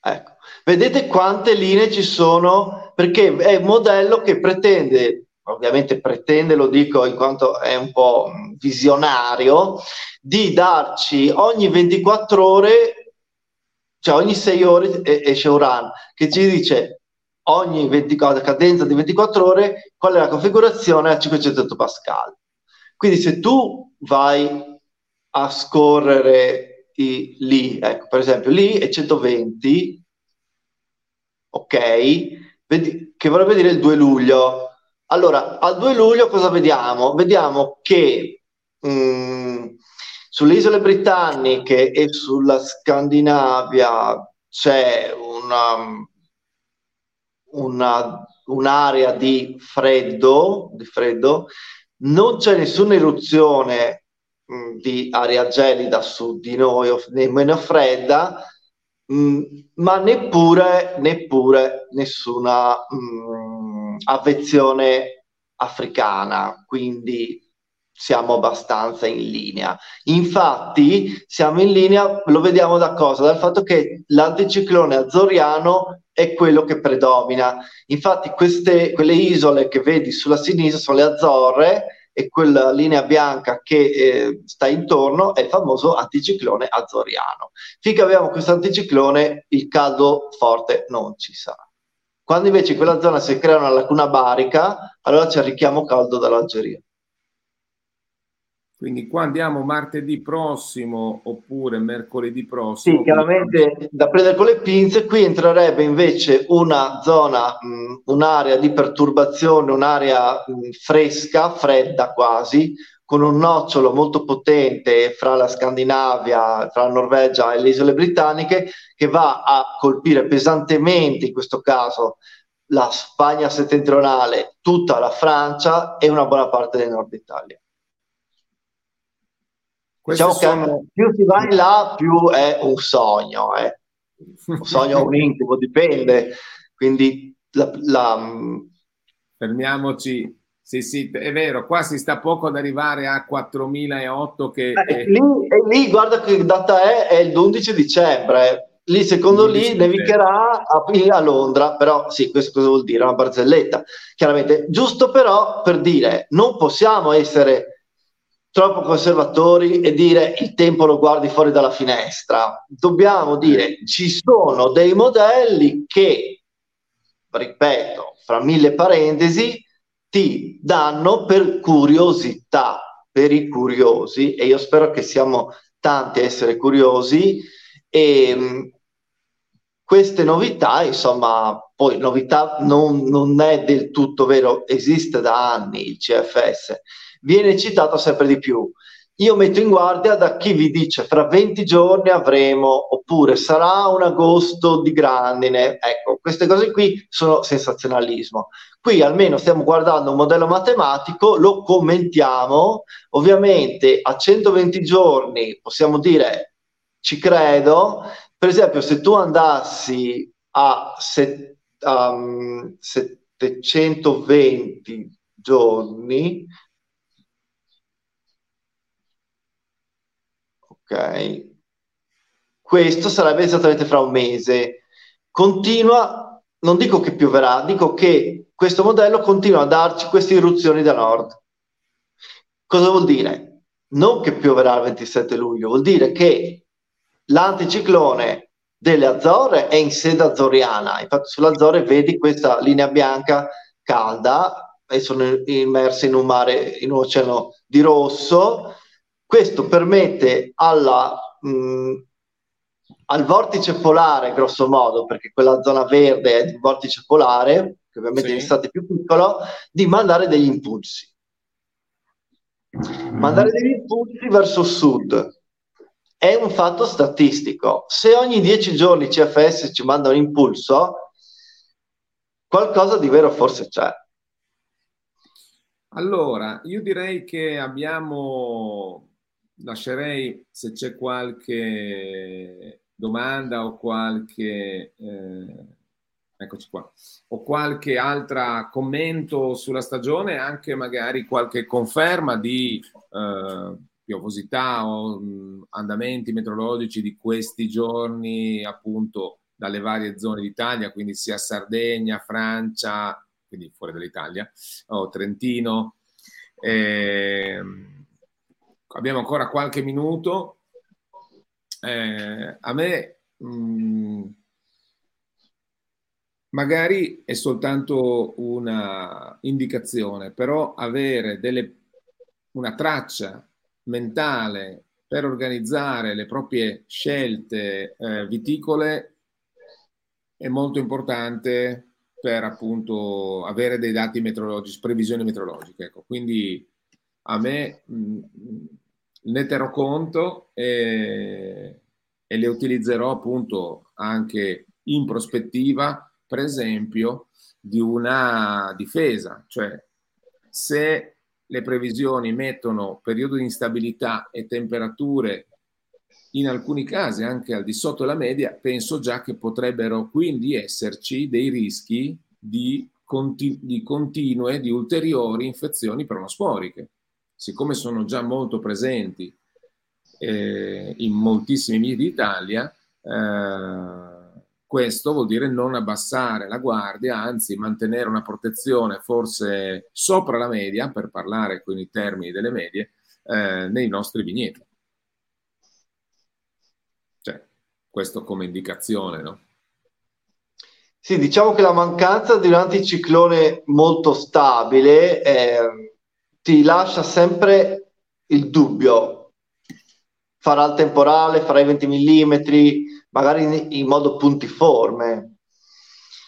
Ecco. Vedete quante linee ci sono? Perché è un modello che pretende, ovviamente pretende, lo dico in quanto è un po' visionario, di darci ogni 24 ore, cioè ogni 6 ore esce un run che ci dice ogni 24, cadenza di 24 ore qual è la configurazione a 500 pascal. Quindi se tu vai a scorrere i, lì, ecco, per esempio, lì è 120 ok? Che vorrebbe dire il 2 luglio. Allora, al 2 luglio cosa vediamo? Vediamo che mh, mm, sulle isole britanniche e sulla Scandinavia c'è una, una, un'area di freddo, di freddo, non c'è nessuna eruzione mh, di aria gelida su di noi, nemmeno fredda, Mm, ma neppure, neppure nessuna mh, avvezione africana, quindi siamo abbastanza in linea. Infatti, siamo in linea, lo vediamo da cosa? Dal fatto che l'anticiclone azzoriano è quello che predomina. Infatti, queste, quelle isole che vedi sulla sinistra sono le Azzorre e quella linea bianca che eh, sta intorno è il famoso anticiclone azzoriano. Finché abbiamo questo anticiclone, il caldo forte non ci sarà. Quando invece in quella zona si crea una lacuna barica, allora c'è il richiamo caldo dall'Algeria. Quindi qua andiamo martedì prossimo oppure mercoledì prossimo. Sì, chiaramente da prendere con le pinze, qui entrerebbe invece una zona, mh, un'area di perturbazione, un'area mh, fresca, fredda quasi, con un nocciolo molto potente fra la Scandinavia, fra la Norvegia e le isole britanniche, che va a colpire pesantemente, in questo caso, la Spagna settentrionale, tutta la Francia e una buona parte del nord Italia. Diciamo sono... che più si va in là, più è un sogno, eh. un sogno o un incubo, dipende. Quindi la, la... fermiamoci. Sì, sì, è vero, qua si sta poco ad arrivare a 4008 che... Eh, lì, lì, guarda che data è, è l'11 dicembre. Lì, secondo lì, nevicherà a, a, Londra, però sì, questo cosa vuol dire? Una barzelletta, chiaramente. Giusto però per dire, non possiamo essere troppo conservatori e dire il tempo lo guardi fuori dalla finestra. Dobbiamo dire ci sono dei modelli che, ripeto, fra mille parentesi, ti danno per curiosità, per i curiosi, e io spero che siamo tanti a essere curiosi, e mh, queste novità, insomma, poi novità non, non è del tutto vero, esiste da anni il CFS, viene citato sempre di più. Io metto in guardia da chi vi dice fra 20 giorni avremo, oppure sarà un agosto di grandine. Ecco, queste cose qui sono sensazionalismo. Qui almeno stiamo guardando un modello matematico, lo commentiamo. Ovviamente a 120 giorni possiamo dire ci credo. Per esempio, se tu andassi a, set, um, 720 giorni, ok? Questo sarebbe esattamente fra un mese. Continua, non dico che pioverà, dico che questo modello continua a darci queste irruzioni da nord. Cosa vuol dire? Non che pioverà il 27 luglio, vuol dire che l'anticiclone delle Azzorre è in sede azzoriana. Infatti sulle Azzorre vedi questa linea bianca calda e sono immerse in un mare, in un oceano di rosso. Questo permette alla, mh, al vortice polare, grosso modo, perché quella zona verde è di vortice polare, che ovviamente sì. è in estate più piccolo, di mandare degli impulsi. Mandare degli impulsi verso sud è un fatto statistico. Se ogni 10 giorni CFS ci manda un impulso, qualcosa di vero forse c'è. Allora, io direi che abbiamo, lascerei se c'è qualche domanda o qualche, eh, eccoci qua, o qualche altro commento sulla stagione, anche magari qualche conferma di eh, piovosità o mh, andamenti meteorologici di questi giorni appunto dalle varie zone d'Italia, quindi sia Sardegna, Francia, quindi fuori dall'Italia, o Trentino. Eh, abbiamo ancora qualche minuto. Eh, a me mh, magari è soltanto una indicazione, però avere delle, una traccia mentale per organizzare le proprie scelte eh, viticole è molto importante per appunto avere dei dati meteorologici, previsioni meteorologiche. Ecco. Quindi a me mh, mm, ne terrò conto e, e le utilizzerò appunto anche in prospettiva, per esempio, di una difesa, cioè se le previsioni mettono periodo di instabilità e temperature in alcuni casi anche al di sotto della media, penso già che potrebbero quindi esserci dei rischi di, continu- di continue, di ulteriori infezioni pronosporiche. Siccome sono già molto presenti eh, in moltissimi miti d'Italia, eh, questo vuol dire non abbassare la guardia, anzi mantenere una protezione forse sopra la media, per parlare con i termini delle medie, eh, nei nostri vigneti. Cioè, questo come indicazione, no? Sì, diciamo che la mancanza di un anticiclone molto stabile eh, ti lascia sempre il dubbio. Farà il temporale, farà i 20 mm, magari in, in modo puntiforme.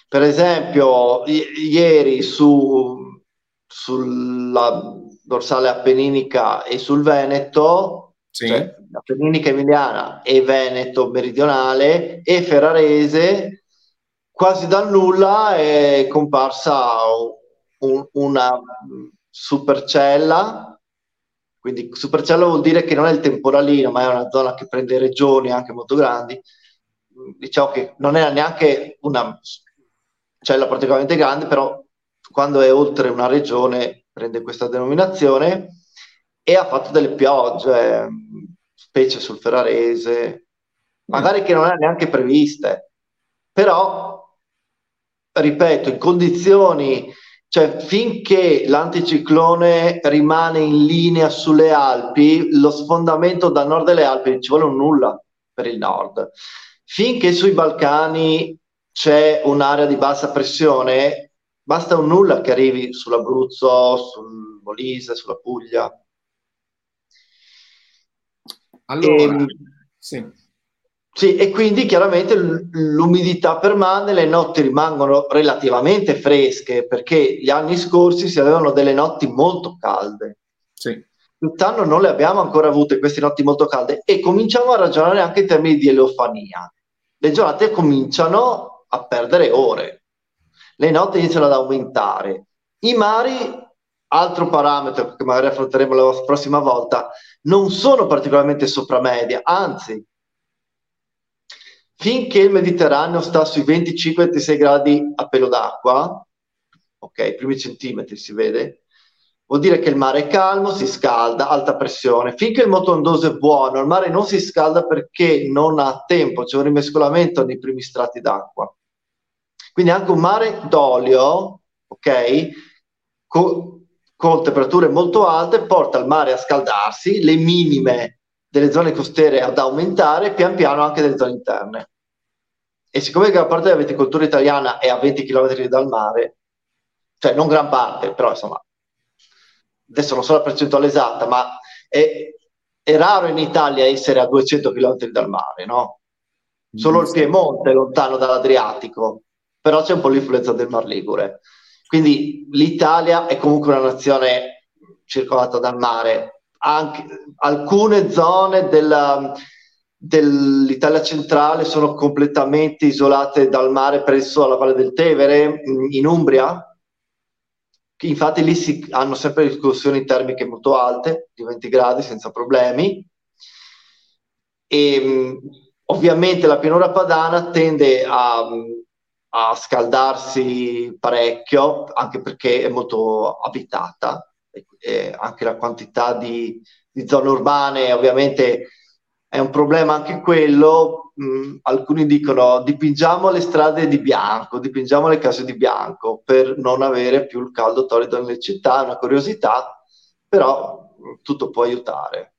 Per esempio, i- ieri su, sulla dorsale appenninica e sul Veneto, sì. cioè appenninica emiliana e Veneto meridionale e ferrarese, quasi dal nulla è comparsa un, una supercella. Quindi supercella vuol dire che non è il temporalino, ma è una zona che prende regioni anche molto grandi, diciamo che non era neanche una cella particolarmente grande, però quando è oltre una regione prende questa denominazione e ha fatto delle piogge, specie sul Ferrarese, magari che non era neanche previste, però, ripeto, in condizioni, cioè finché l'anticiclone rimane in linea sulle Alpi, lo sfondamento da nord delle Alpi ci vuole un nulla per il nord. Finché sui Balcani c'è un'area di bassa pressione, basta un nulla che arrivi sull'Abruzzo, sul Molise, sulla Puglia. Allora, e, ehm, sì. Sì, e quindi chiaramente l'umidità permane, le notti rimangono relativamente fresche perché gli anni scorsi si avevano delle notti molto calde. Sì. Quest'anno non le abbiamo ancora avute queste notti molto calde e cominciamo a ragionare anche in termini di eleofania le giornate cominciano a perdere ore, le notti iniziano ad aumentare. I mari, altro parametro che magari affronteremo la prossima volta, non sono particolarmente sopramedia, anzi, finché il Mediterraneo sta sui 25-26 gradi a pelo d'acqua, ok, primi centimetri si vede, vuol dire che il mare è calmo, si scalda, alta pressione. Finché il moto ondoso è buono, il mare non si scalda perché non ha tempo, c'è un rimescolamento nei primi strati d'acqua. Quindi anche un mare d'olio, ok, con, con temperature molto alte, porta il mare a scaldarsi, le minime delle zone costiere ad aumentare pian piano anche delle zone interne. E siccome gran parte della viticoltura italiana è a 20 km dal mare, cioè non gran parte, però insomma, adesso non so la percentuale esatta, ma è, è raro in Italia essere a 200 km dal mare, no? Solo il Piemonte è lontano dall'Adriatico, però c'è un po' l'influenza del Mar Ligure. Quindi l'Italia è comunque una nazione circolata dal mare. Anche, alcune zone della, dell'Italia centrale sono completamente isolate dal mare presso la Valle del Tevere, in Umbria, Infatti lì si hanno sempre discussioni termiche molto alte, di 20 gradi senza problemi. E ovviamente la pianura padana tende a, a scaldarsi parecchio, anche perché è molto abitata, e, e anche la quantità di, di zone urbane ovviamente è un problema anche quello. Mm, alcuni dicono dipingiamo le strade di bianco, dipingiamo le case di bianco per non avere più il caldo torrido nelle città, è una curiosità, però tutto può aiutare.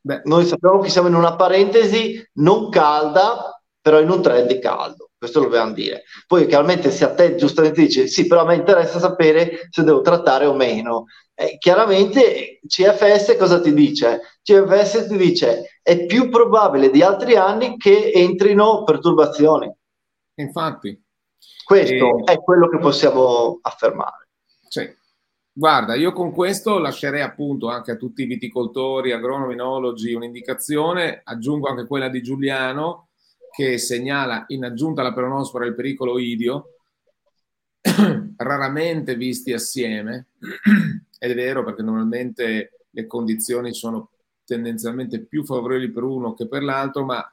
Beh. Noi sappiamo che siamo in una parentesi non calda, però in un trend di caldo. Questo lo dobbiamo dire. Poi chiaramente se a te giustamente dici sì, però a me interessa sapere se devo trattare o meno. Eh, chiaramente CFS cosa ti dice? CFS ti dice è più probabile di altri anni che entrino perturbazioni. Infatti. Questo e... è quello che possiamo affermare. Sì. Guarda, io con questo lascerei appunto anche a tutti i viticoltori, agronomi, enologi un'indicazione, aggiungo anche quella di Giuliano che segnala in aggiunta alla peronospora il pericolo idio, <clears throat> raramente visti assieme, <clears throat> è vero perché normalmente le condizioni sono tendenzialmente più favorevoli per uno che per l'altro, ma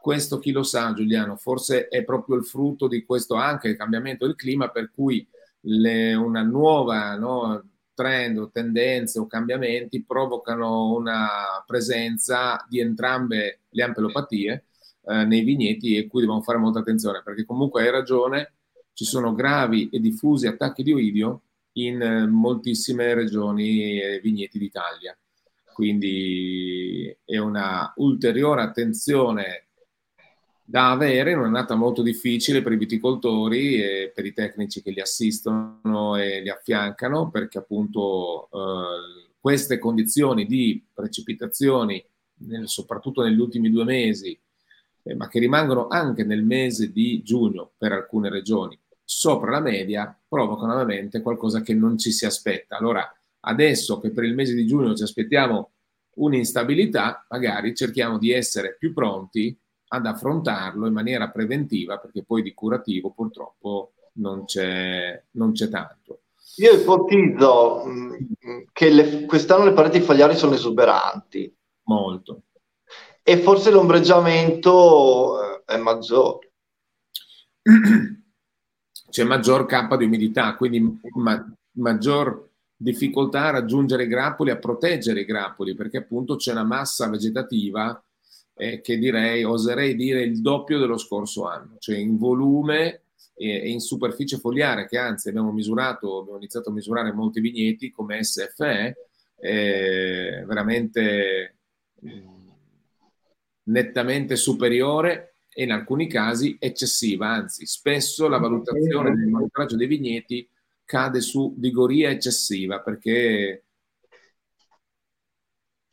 questo chi lo sa Giuliano, forse è proprio il frutto di questo anche il cambiamento del clima per cui le, una nuova no, trend o tendenze o cambiamenti provocano una presenza di entrambe le ampelopatie eh, nei vigneti e cui dobbiamo fare molta attenzione perché comunque hai ragione, ci sono gravi e diffusi attacchi di oidio in eh, moltissime regioni e vigneti d'Italia. Quindi è una ulteriore attenzione da avere, non è un'annata molto difficile per i viticoltori e per i tecnici che li assistono e li affiancano, perché appunto eh, queste condizioni di precipitazioni, nel, soprattutto negli ultimi due mesi, eh, ma che rimangono anche nel mese di giugno per alcune regioni sopra la media, provocano ovviamente qualcosa che non ci si aspetta. Allora, adesso che per il mese di giugno ci aspettiamo un'instabilità, magari cerchiamo di essere più pronti ad affrontarlo in maniera preventiva, perché poi di curativo purtroppo non c'è, non c'è tanto. Io ipotizzo mm, che le, quest'anno le pareti fogliari sono esuberanti. Molto e forse l'ombreggiamento eh, è maggiore. <clears throat> C'è maggior campo di umidità, quindi ma- maggior difficoltà a raggiungere i grappoli, a proteggere i grappoli, perché appunto c'è una massa vegetativa eh, che direi, oserei dire, il doppio dello scorso anno, cioè in volume e in superficie fogliare, che anzi abbiamo misurato, abbiamo iniziato a misurare molti vigneti come SFE, eh, veramente nettamente superiore e in alcuni casi eccessiva, anzi spesso la valutazione del monitoraggio dei vigneti cade su vigoria eccessiva perché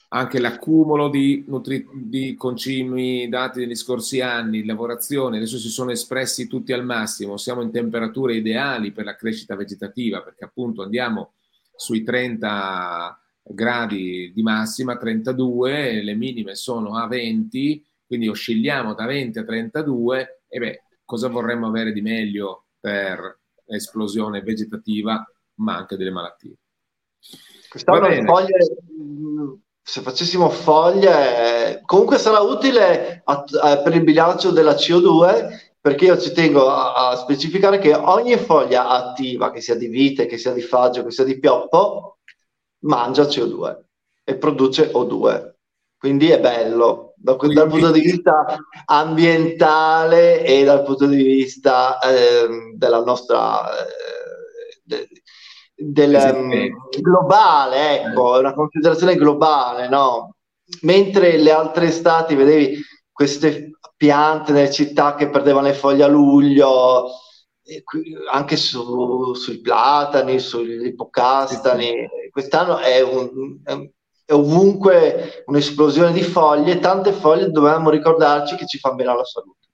anche l'accumulo di, nutri- di concimi dati negli scorsi anni, lavorazione, adesso si sono espressi tutti al massimo, siamo in temperature ideali per la crescita vegetativa perché appunto andiamo sui 30 gradi di massima, 32, le minime sono a 20, quindi oscilliamo da 20 a 32 e beh, cosa vorremmo avere di meglio per esplosione vegetativa, ma anche delle malattie. Quest'anno foglie, se facessimo foglie, comunque sarà utile a, a, per il bilancio della CO2 perché io ci tengo a, a, specificare che ogni foglia attiva, che sia di vite, che sia di faggio, che sia di pioppo, mangia CO2 e produce O2. Quindi è bello da, dal punto di vista ambientale e dal punto di vista eh, della nostra eh, de, del, um, globale, ecco, è una considerazione globale, no? Mentre le altre stati vedevi queste piante nelle città che perdevano le foglie a luglio, anche su, sui platani, sugli ipocastani. Quest'anno è, un, è, ovunque un'esplosione di foglie, tante foglie dobbiamo ricordarci che ci fa bene alla salute.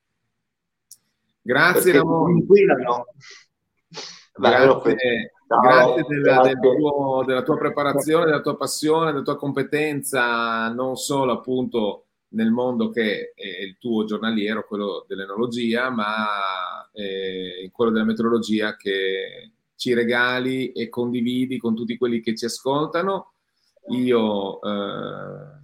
Grazie Ramon. Grazie, grazie, della, grazie. Del tuo, della tua preparazione, della tua passione, della tua competenza, non solo appunto nel mondo che è il tuo giornaliero, quello dell'enologia, ma eh, in quello della meteorologia che ci regali e condividi con tutti quelli che ci ascoltano. Io eh,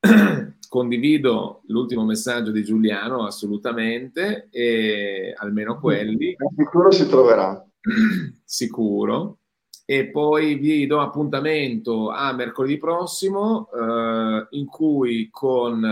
<coughs> condivido l'ultimo messaggio di Giuliano assolutamente, e almeno quelli. Sicuro si troverà. <coughs> Sicuro e poi vi do appuntamento a mercoledì prossimo eh, in cui con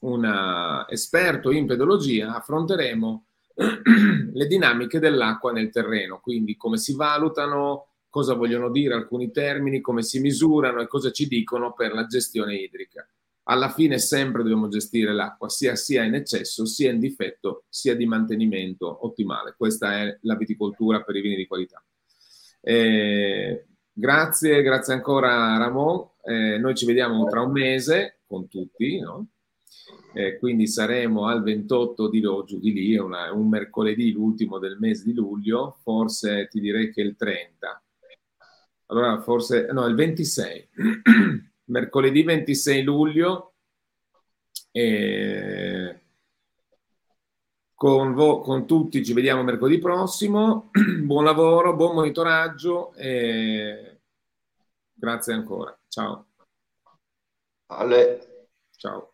un esperto in pedologia affronteremo <clears throat> le dinamiche dell'acqua nel terreno, quindi come si valutano, cosa vogliono dire alcuni termini, come si misurano e cosa ci dicono per la gestione idrica. Alla fine sempre dobbiamo gestire l'acqua sia, sia in eccesso, sia in difetto, sia di mantenimento ottimale. Questa è la viticoltura per i vini di qualità. Eh, grazie, grazie ancora Ramon. Eh, noi ci vediamo tra un mese con tutti, no? eh, quindi saremo al 28 di giù di lì, una, un mercoledì, l'ultimo del mese di luglio, forse ti direi che il 30. Allora, forse, no, il 26. <clears throat> mercoledì 26 luglio. Eh, con, vo- con tutti ci vediamo mercoledì prossimo. <clears throat> buon lavoro, buon monitoraggio e grazie ancora. Ciao. Ale. Ciao.